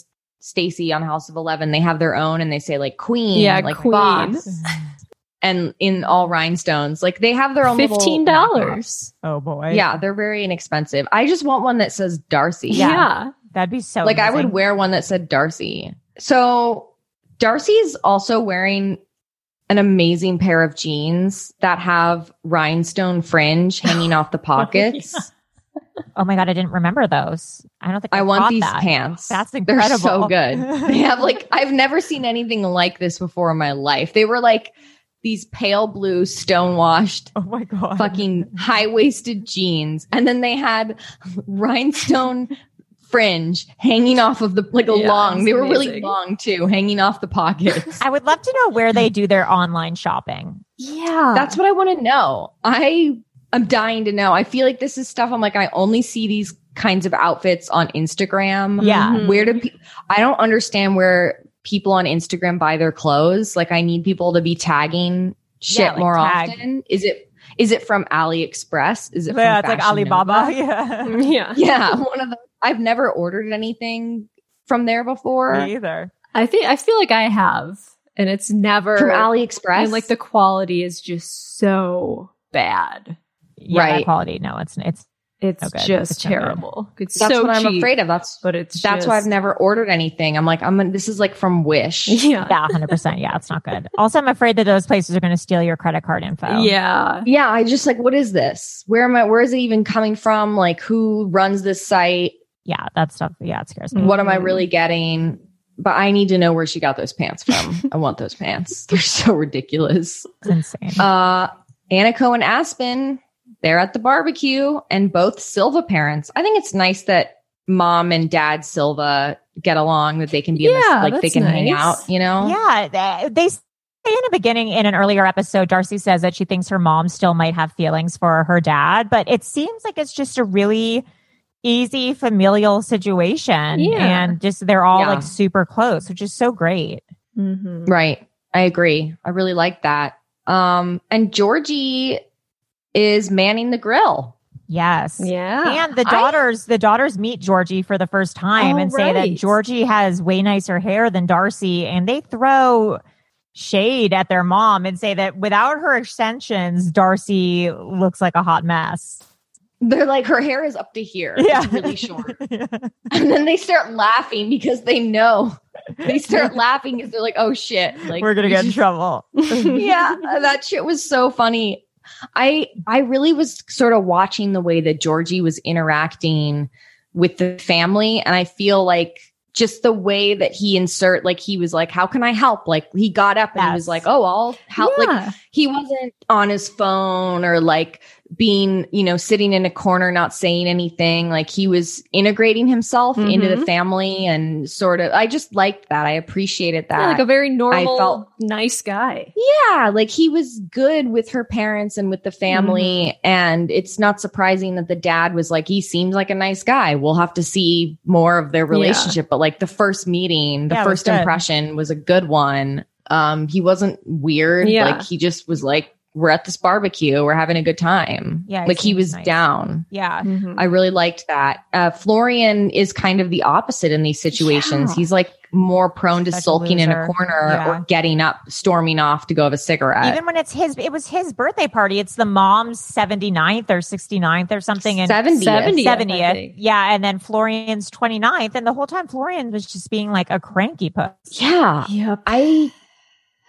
Stacy on House of Eleven. They have their own, and they say like Queen, Yeah, like Queen. boss, and in all rhinestones. Like they have their own fifteen dollars. oh boy. Yeah, they're very inexpensive. I just want one that says Darcy. Yeah. That'd be so. Like I would wear one that said Darcy. So Darcy's also wearing an amazing pair of jeans that have rhinestone fringe hanging off the pockets. Oh Oh my god, I didn't remember those. I don't think I, I want these that. pants. That's incredible. They're so good. They have like I've never seen anything like this before in my life. They were like these pale blue stonewashed Oh my god. fucking high waisted jeans. And then they had rhinestone fringe hanging off of the like a Yeah, long, they were really long too, hanging off the pockets. I would love to know where they do their online shopping. Yeah. That's what I want to know. I am dying to know. I feel like this is stuff I'm like, I only see these kinds of outfits on Instagram. Yeah. Mhm. Where do pe- I don't understand where people on Instagram buy their clothes. Like I need people to be tagging shit Yeah, like more tag. often. Is it is it from AliExpress? Is it Yeah, from it's like Alibaba. Nova? Yeah. yeah. Yeah, one of the. I've never ordered anything from there before. Me either. I think I feel like I have, and it's never From AliExpress, And like the quality is just so bad. Yeah, Right. quality. No, it's it's It's No good. just It's no good. terrible. It's that's so what I'm afraid of. That's But it's that's why I've never ordered anything. I'm like, I'm. Gonna, this is like from Wish. Yeah. yeah, hundred percent. Yeah, it's not good. Also, I'm afraid that those places are going to steal your credit card info. Yeah. Yeah, I just like, what is this? Where am I? Where is it even coming from? Like, who runs this site? yeah, that stuff. Yeah, it scares me. What am I really getting? But I need to know where she got those pants from. I want those pants. They're so ridiculous. It's insane. Uh, Aniko and Aspen, they're at the barbecue and both Silva parents. I think it's nice that mom and dad Silva get along, that they can be in this, Yeah, like they that's can hang out, you know? Yeah, they, they say in the beginning in an earlier episode, Darcy says that she thinks her mom still might have feelings for her dad, but it seems like it's just a really easy familial situation, Yeah. and just they're all Yeah. like super close, which is so great. Mhm. Right. I agree. I really like that. Um, and Georgie is manning the grill. Yes. Yeah. And the I- daughters, the daughters meet Georgie for the first time and say that. Georgie has way nicer hair than Darcy, and they throw shade at their mom and say that without her extensions, Darcy looks like a hot mess. They're like, her hair is up to here. Yeah. It's really short. and then they start laughing because they know. They start laughing because they're like, oh shit. Like We're gonna get in trouble. yeah, that shit was so funny. I I really was sort of watching the way that Georgie was interacting with the family, and I feel like just the way that he insert, like he was like, "How can I help?" Like he got up and he was like, "Oh, I'll help." Yeah. Like he wasn't on his phone or like being, you know, sitting in a corner not saying anything. Like he was integrating himself into the Mhm. family and sort of. I just liked that. I appreciated that. Yeah, like a very normal, I felt- nice guy. Yeah, like he was good with her parents and with the family. And it's not surprising that the dad was like, he seems like a nice guy. We'll have to see more of their relationship. But like the first meeting, the Yeah, it was first impression was a good one. Um, he wasn't weird. Yeah. Like he just was like, we're at this barbecue. We're having a good time. Yeah, Like he was nice. down. Yeah. Mm-hmm. I really liked that. Uh, Florian is kind of the opposite in these situations. Yeah. He's like more prone to Such a sulking in a corner Yeah. or getting up, storming off to go have a cigarette. Even when it's his, it was his birthday party. It's the mom's 79th or 69th or something. And 70th. 70th, 70th. Yeah. And then Florian's 29th. And the whole time Florian was just being like a cranky puss. yeah. Yep. I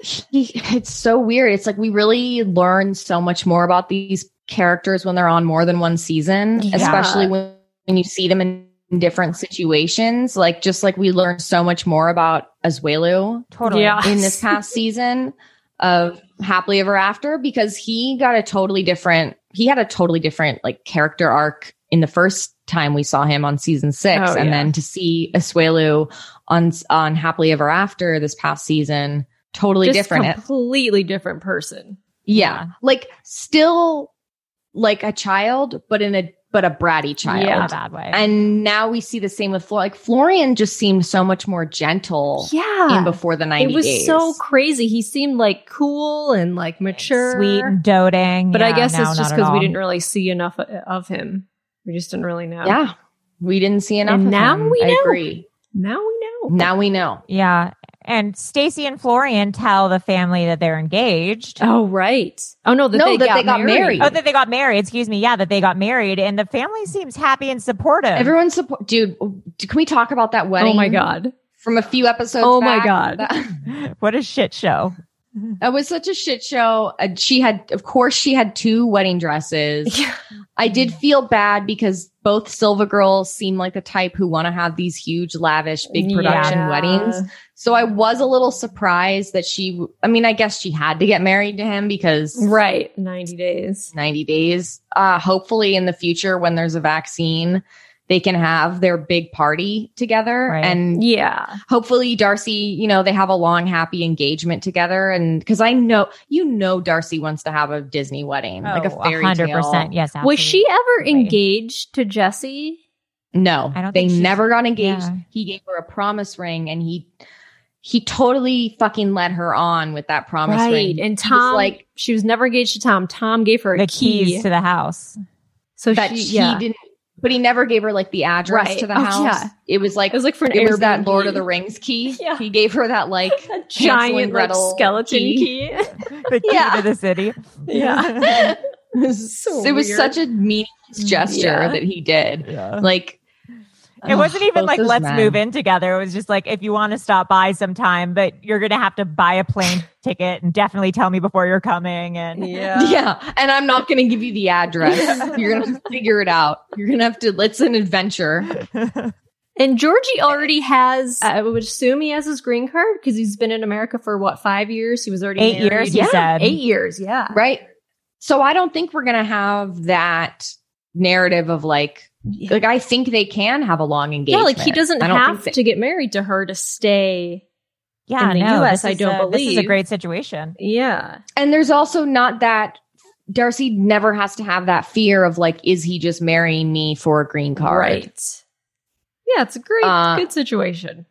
he, it's so weird. It's like we really learn so much more about these characters when they're on more than one season, Yeah. especially when, when you see them in different situations. Like just like we learned so much more about Asuelu Totally. Yeah. in this past season of Happily Ever After because he got a totally different he had a totally different like character arc in the first time we saw him on season six. Oh, and yeah. then to see Asuelu on on Happily Ever After this past season, totally Just different. completely different person. yeah. Like still like a child, but in a but a bratty child. Yeah, bad way. And now we see the same with Florian. Like Florian just seemed so much more gentle Yeah. in before the 90 It was days. so crazy. He seemed like cool and like mature. Sweet and doting. But I guess no, it's just because we didn't really see enough of him. We just didn't really know. Yeah. We didn't see enough And of now him. we I know. agree. Now we know. Now we know. Yeah. And Stacy and Florian tell the family that they're engaged. Oh, right. Oh, no, that, No, they, that got they got married. married. Oh, that they got married. Excuse me. Yeah, that they got married, and the family seems happy and supportive. Everyone support dude, can we talk about that wedding? Oh, my God. From a few episodes Oh, my? God. That, what a shit show. that was such a shit show. Uh, she had of course she had two wedding dresses. I did feel bad because both Silva girls seem like the type who want to have these huge lavish big production Yeah. weddings. So I was a little surprised that she I mean I guess she had to get married to him because Right. 90 days. 90 days. Uh, hopefully, in the future, when there's a vaccine, they can have their big party together. Right. And Yeah. hopefully, Darcy, you know, they have a long, happy engagement together. And because I know, you know, Darcy wants to have a Disney wedding, oh, like a Oh, fairy 100%. tale. Yes. Was she ever engaged to Jesse? No, I don't they think never got engaged. yeah. He gave her a promise ring and he, he totally fucking led her on with that promise right. ring. And He was Tom, like, she was never engaged to Tom. Tom gave her a The key. keys to the house. so that she, he yeah. didn't, but he never gave her like the address Right. to the Oh, house. yeah. It was like It was like for an it was that Lord of the Rings key. Yeah. He gave her that like a giant like skeleton key. The key Yeah. to the city. yeah. it was, So it was such a meaningless mm. gesture Yeah. that he did. Like It wasn't even both like let's men. move in together. It was just like if you want to stop by sometime, but you're gonna have to buy a plane ticket and definitely tell me before you're coming. And Yeah. Yeah, and I'm not going to give you the address. You're going to figure it out. You're going to have to. It's an adventure. And Georgie already has, I would assume he has his green card because he's been in America for what, five years? He was already Eight married. years, he Yeah, said. Eight years, yeah. right? So I don't think we're going to have that narrative of like, like I think they can have a long engagement. Yeah, like he doesn't have think to get married to her to stay. yeah, In the no, US, I don't a- This is a great situation. Yeah. and there's also not that Darcy never has to have that fear of like, is he just marrying me for a green card? Right. Yeah, it's a great, Uh, good situation.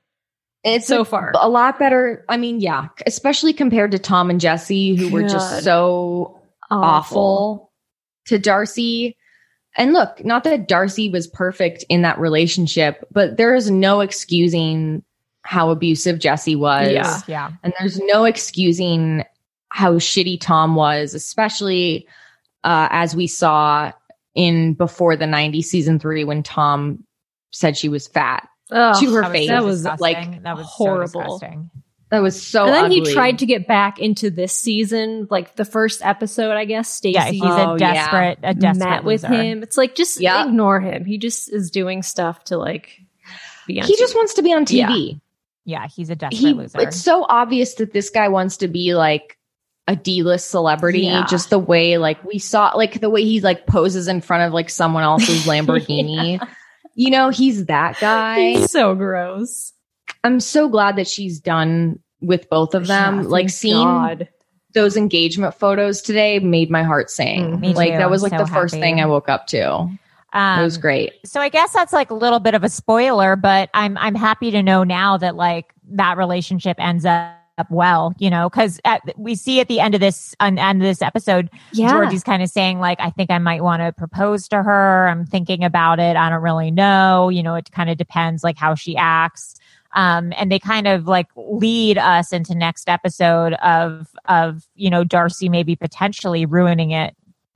It's So a, far. a lot better. I mean, yeah, especially compared to Tom and Jesse, who were just so awful to Darcy. And look, not that Darcy was perfect in that relationship, but there is no excusing how abusive Jesse was. Yeah. Yeah. And there's no excusing how shitty Tom was, especially uh, as we saw in before the 90s season three when Tom said she was fat Ugh, to her That face. so That was, disgusting. like, that was horrible. So. That was so and then ugly. he tried to get back into this season, like the first episode, I guess. Stacey Yeah, he's Oh, a yeah. desperate, a desperate met with loser. him. It's like just Yeah. ignore him. He just is doing stuff to like be on he just wants to be on TV. Yeah, he's a desperate He, loser. it's so obvious that this guy wants to be like a D-list celebrity. Yeah. Just the way like we saw, like the way he like poses in front of like someone else's Lamborghini. You know, he's that guy. He's so gross. I'm so glad that she's done with both of them. Yeah, like seeing God. those engagement photos today made my heart sing. Mm, like too. that was I'm like so the first thing I woke up to. um, it was great. So I guess that's like a little bit of a spoiler, but I'm I'm happy to know now that like that relationship ends up well, you know, because we see at the end of this on end of this episode, Yeah. Georgie's kind of saying like, I think I might want to propose to her. I'm thinking about it. I don't really know. You know, it kind of depends like how she acts. Um, and they kind of like lead us into next episode of of you know Darcy maybe potentially ruining it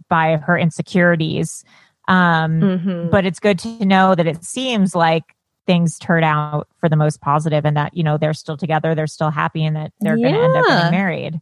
by her insecurities. Um, Mhm. but it's good to know that it seems like things turn out for the most positive and that you know they're still together they're still happy and that they're going to end up Yeah. getting married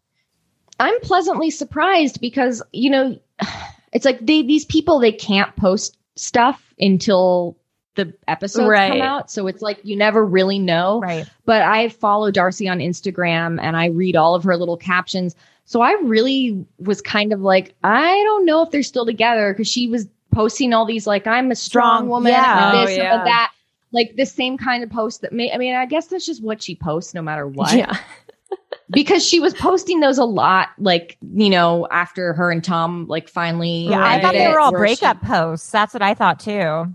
I'm pleasantly surprised because you know it's like they these people they can't post stuff until the episodes Right. come out so it's like you never really know right but I follow Darcy on Instagram and I read all of her little captions so I really was kind of like I don't know if they're still together because she was posting all these like I'm a strong, Strong- woman yeah. Oh, this yeah. and that like the same kind of post that may I mean I guess that's just what she posts no matter what Yeah. because she was posting those a lot like you know after her and tom like finally yeah i thought they were all where she- breakup posts that's what i thought too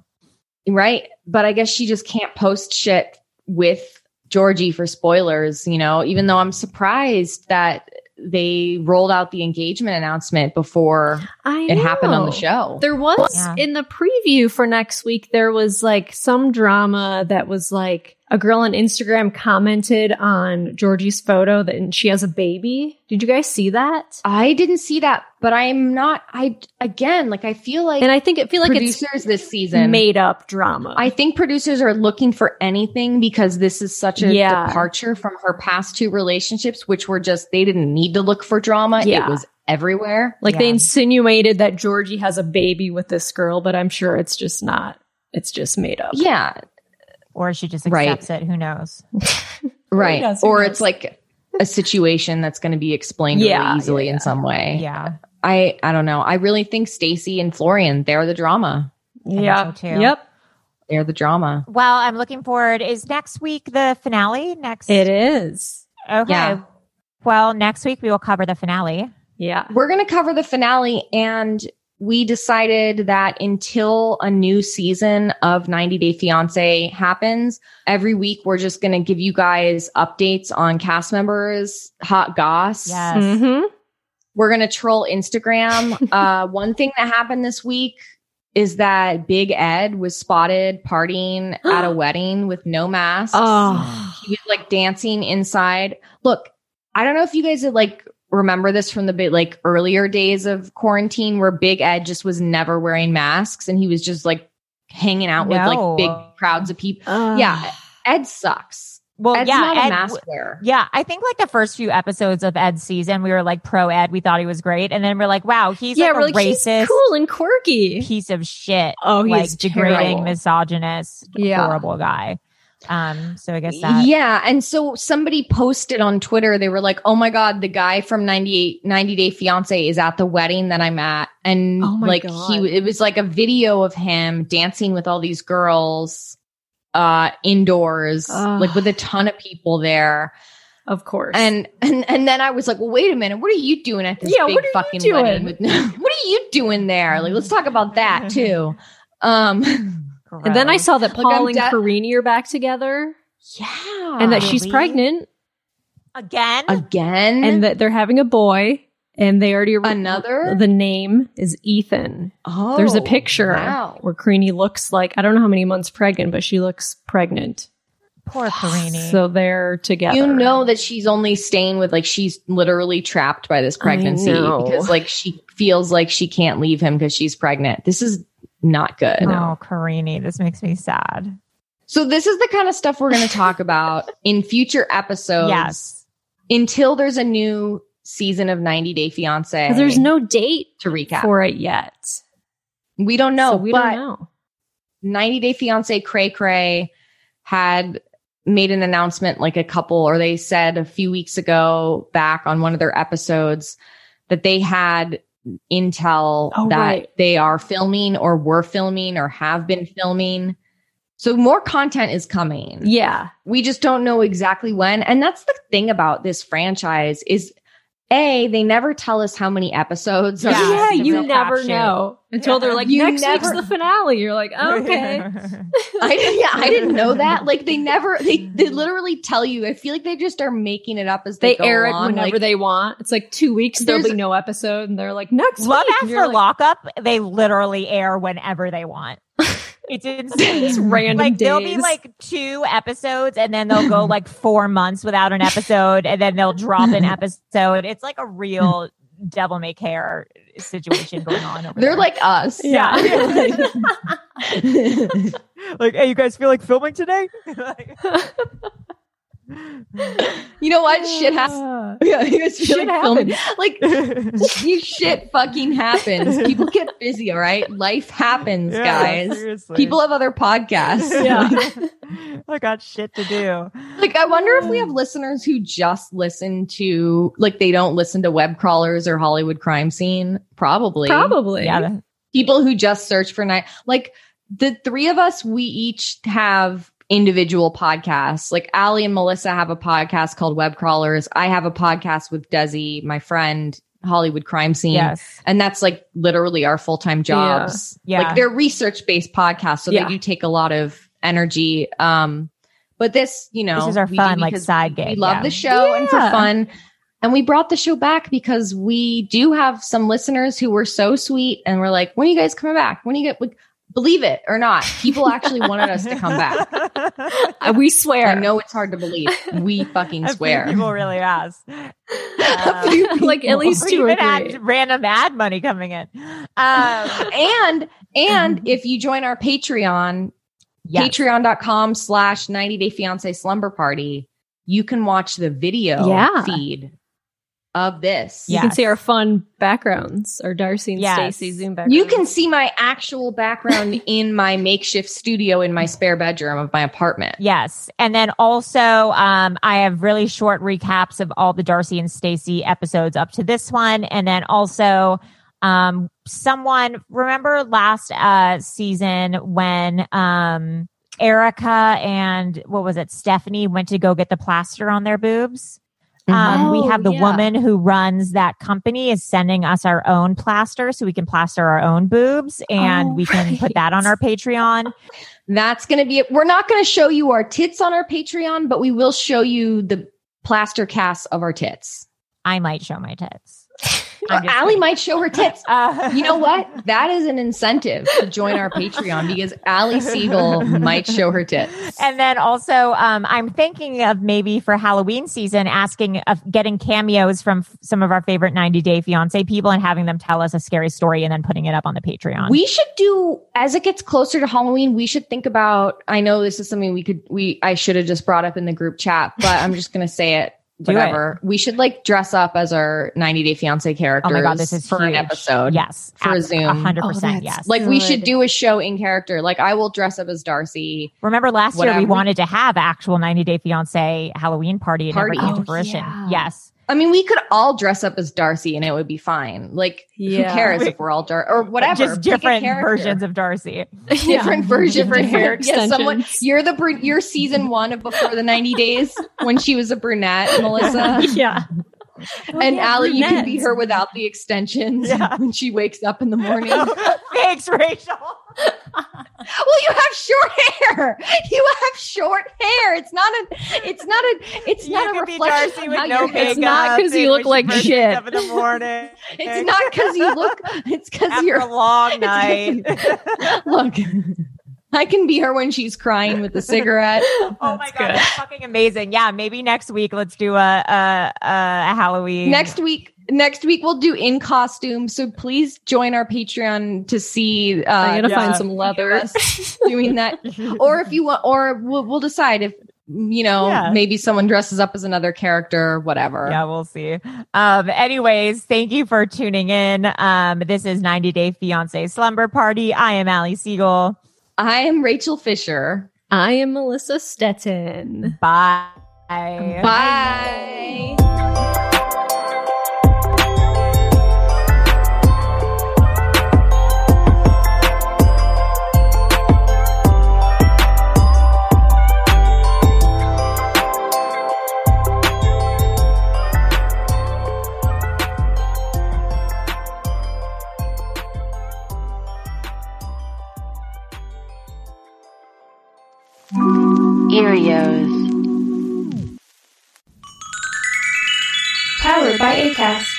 right? But i guess she just can't post shit with georgie for spoilers you know even though i'm surprised that they rolled out the engagement announcement before I it happened on the show. There was Yeah. in the preview for next week, there was like some drama that was like a girl on Instagram commented on Georgie's photo that she has a baby. Did you guys see that? i didn't see that but i'm not i again like i feel like And I think it feel like producers this season made up drama. I think producers are looking for anything because this is such a Yeah. departure from her past two relationships, which were just, they didn't need to look for drama. Yeah. It was everywhere. like they insinuated that Georgie has a baby with this girl, but I'm sure it's just not. It's just made up. Yeah. Or she just Right. accepts it who knows Right. knows? Who or knows? it's like a situation that's going to be explained Yeah, really easily yeah, in some way. yeah I, I don't know. I really think Stacy and Florian, they're the drama. Yeah. so, too. Yep. They're the drama. well i'm looking forward is next week the finale next It is. okay Yeah. well next week we will cover the finale Yeah. We're going to cover the finale and we decided that until a new season of 90 Day Fiance happens, every week we're just going to give you guys updates on cast members, hot goss. yes Mm-hmm. We're going to troll Instagram. uh, one thing that happened this week is that Big Ed was spotted partying at a wedding with no mask. Oh. He was like dancing inside. Look, I don't know if you guys had like remember this from the bit like earlier days of quarantine where Big Ed just was never wearing masks and he was just like hanging out with No. like big crowds of people. Oh. Yeah, Ed sucks. well Ed's yeah not a Ed- mask wearer. Yeah, I think like the first few episodes of Ed's season, we were like pro Ed. We thought he was great, and then we're like, wow, he's yeah, like we're a like, racist cool and quirky. piece of shit. Oh, he's like degrading, misogynist, Yeah. horrible guy. Um, so I guess that Yeah. And so somebody posted on Twitter, they were like, oh my God, the guy from 98, 90 Day Fiance is at the wedding that I'm at. And Oh like God. he, it was like a video of him dancing with all these girls uh indoors Ugh. like with a ton of people there Of course. and and and then i was like well wait a minute what are you doing at this Yeah, big what are you fucking doing? wedding with what are you doing there like let's talk about that too um And then I saw that Paul I'm and de- Karine are back together yeah and that she's pregnant again. again and that they're having a boy and they already another the name is Ethan. oh There's a oh, picture wow where Karine looks like I don't know how many months pregnant, but she looks pregnant. Poor Karine. So they're together. You know that she's only staying with like she's literally trapped by this pregnancy because like she feels like she can't leave him because she's pregnant. This is not good. Oh, Karine, this makes me sad. So this is the kind of stuff we're going to talk about in future episodes. Yes. Until there's a new season of 90 Day Fiance. there's no date to recap for it yet. We don't know. So we don't know. 90 Day Fiance Cray Cray had made an announcement like a couple, or they said a few weeks ago back on one of their episodes that they had intel Oh, that right. they are filming or were filming or have been filming. So more content is coming. Yeah. We just don't know exactly when. And that's the thing about this franchise is A, they never tell us how many episodes Yeah, Yeah, you never crapshoot. know until Yeah. they're like, You next never- week's the finale. You're like, oh, okay. I didn't, yeah, I didn't know that. Like they never, they, they literally tell you. I feel like they just are making it up as they, They go air it along. whenever Like, they want. It's like two weeks, there'll be no episode, and they're like, next Love week. and you're After like, Lockup, they literally air whenever they want. It's insane. It's random like there'll be like two episodes and then they'll go like four months without an episode and then they'll drop an episode. It's like a real devil may care situation going on over they're there. like us. Yeah. like, hey, you guys feel like filming today? You know what? Shit has. Yeah, you guys Shit like filming. Like you shit fucking happens. People get busy. All right, life happens, Yeah, guys. seriously. People have other podcasts. Yeah. I got shit to do. Like, I wonder if we have listeners who just listen to, like, they don't listen to web crawlers or Hollywood crime scene. Probably. Probably. Yeah. People who just search for night. Like, the three of us, we each have individual podcasts. Like, Ali and Melissa have a podcast called Web Crawlers. I have a podcast with Desi, my friend, Hollywood crime scene. Yes. And that's like literally our full time jobs. Yeah. Like, they're research based podcasts. So Yeah. they do take a lot of energy. Um, but this, you know, This is our fun, like, side side we love yeah. the show and for fun. And we brought the show back because we do have some listeners who were so sweet and we're like, when are you guys coming back? When are you get like, believe it or not, people actually wanted us to come back. Uh, we swear. I know it's hard to believe. We fucking swear. People really asked. Few like at least two or even three. had random ad money coming in. Um, and and if you join our Patreon, yes. patreon.com slash 90 day fiance slumber party, you can watch the video Yeah. feed of this. You can see our fun backgrounds, our Darcy and Yes. Stacy Zoom backgrounds. You can see my actual background in my makeshift studio in my spare bedroom of my apartment. Yes. And then also, um, I have really short recaps of all the Darcy and Stacy episodes up to this one. And then also, um, someone remember last, uh, season when, um, Erica and what was it? Stephanie went to go get the plaster on their boobs. Um, we Oh, have the yeah. woman who runs that company is sending us our own plaster so we can plaster our own boobs and Oh, we can put that on our Patreon. That's going to be it. We're not going to show you our tits on our Patreon, but we will show you the plaster casts of our tits. I might show my tits. Allie might show her tits. Uh, You know what? That is an incentive to join our Patreon because Allie Siegel might show her tits. And then also, um, I'm thinking of maybe for Halloween season, asking of getting cameos from f- some of our favorite 90 Day Fiance people and having them tell us a scary story and then putting it up on the Patreon. We should do as it gets closer to Halloween. We should think about. I know this is something we could. We I should have just brought up in the group chat, but I'm just going to say it. Do. Whatever. We should like dress up as our 90 Day Fiance characters. oh my god, this is for an episode. Yes, for a ab- Zoom. a hundred Oh, percent. Yes. Like we should do a show in character. Like I will dress up as Darcy. Remember last year we wanted to have actual 90 Day Fiance Halloween party. It Party. never came Oh, to fruition. yeah. Yes. I mean, we could all dress up as Darcy and it would be fine. Like, Yeah. who cares if we're all Dar or whatever? Just different versions of Darcy. different versions, Different hair Yeah, someone, extensions. you're the bru- you're season one of before the 90 days when she was a brunette, Melissa. yeah. And yeah, Allie, you can be her without the extensions Yeah. when she wakes up in the morning. Thanks, Rachel. Well, you have short hair. You have short hair. It's not a. It's not a. It's You not a could be reflection Darcy of with how no makeup. not 'cause you look like shit. Up in the morning. It's not because you look. It's because you're. a long night. Look, I can be her when she's crying with the cigarette. oh my god, that's fucking amazing. Yeah, maybe next week let's do a a, a Halloween. Next week, next week we'll do in costume. So please join our Patreon to see. Uh, I gotta find some leather. doing that, or if you want, or we'll, we'll decide if you know Yeah. maybe someone dresses up as another character, whatever. Yeah, we'll see. Um, anyways, thank you for tuning in. Um, this is 90 Day Fiance Slumber Party. I am Ali Siegel. I am Rachel Fisher. I am Melissa Stetson. Bye. Bye. Powered by ACAST.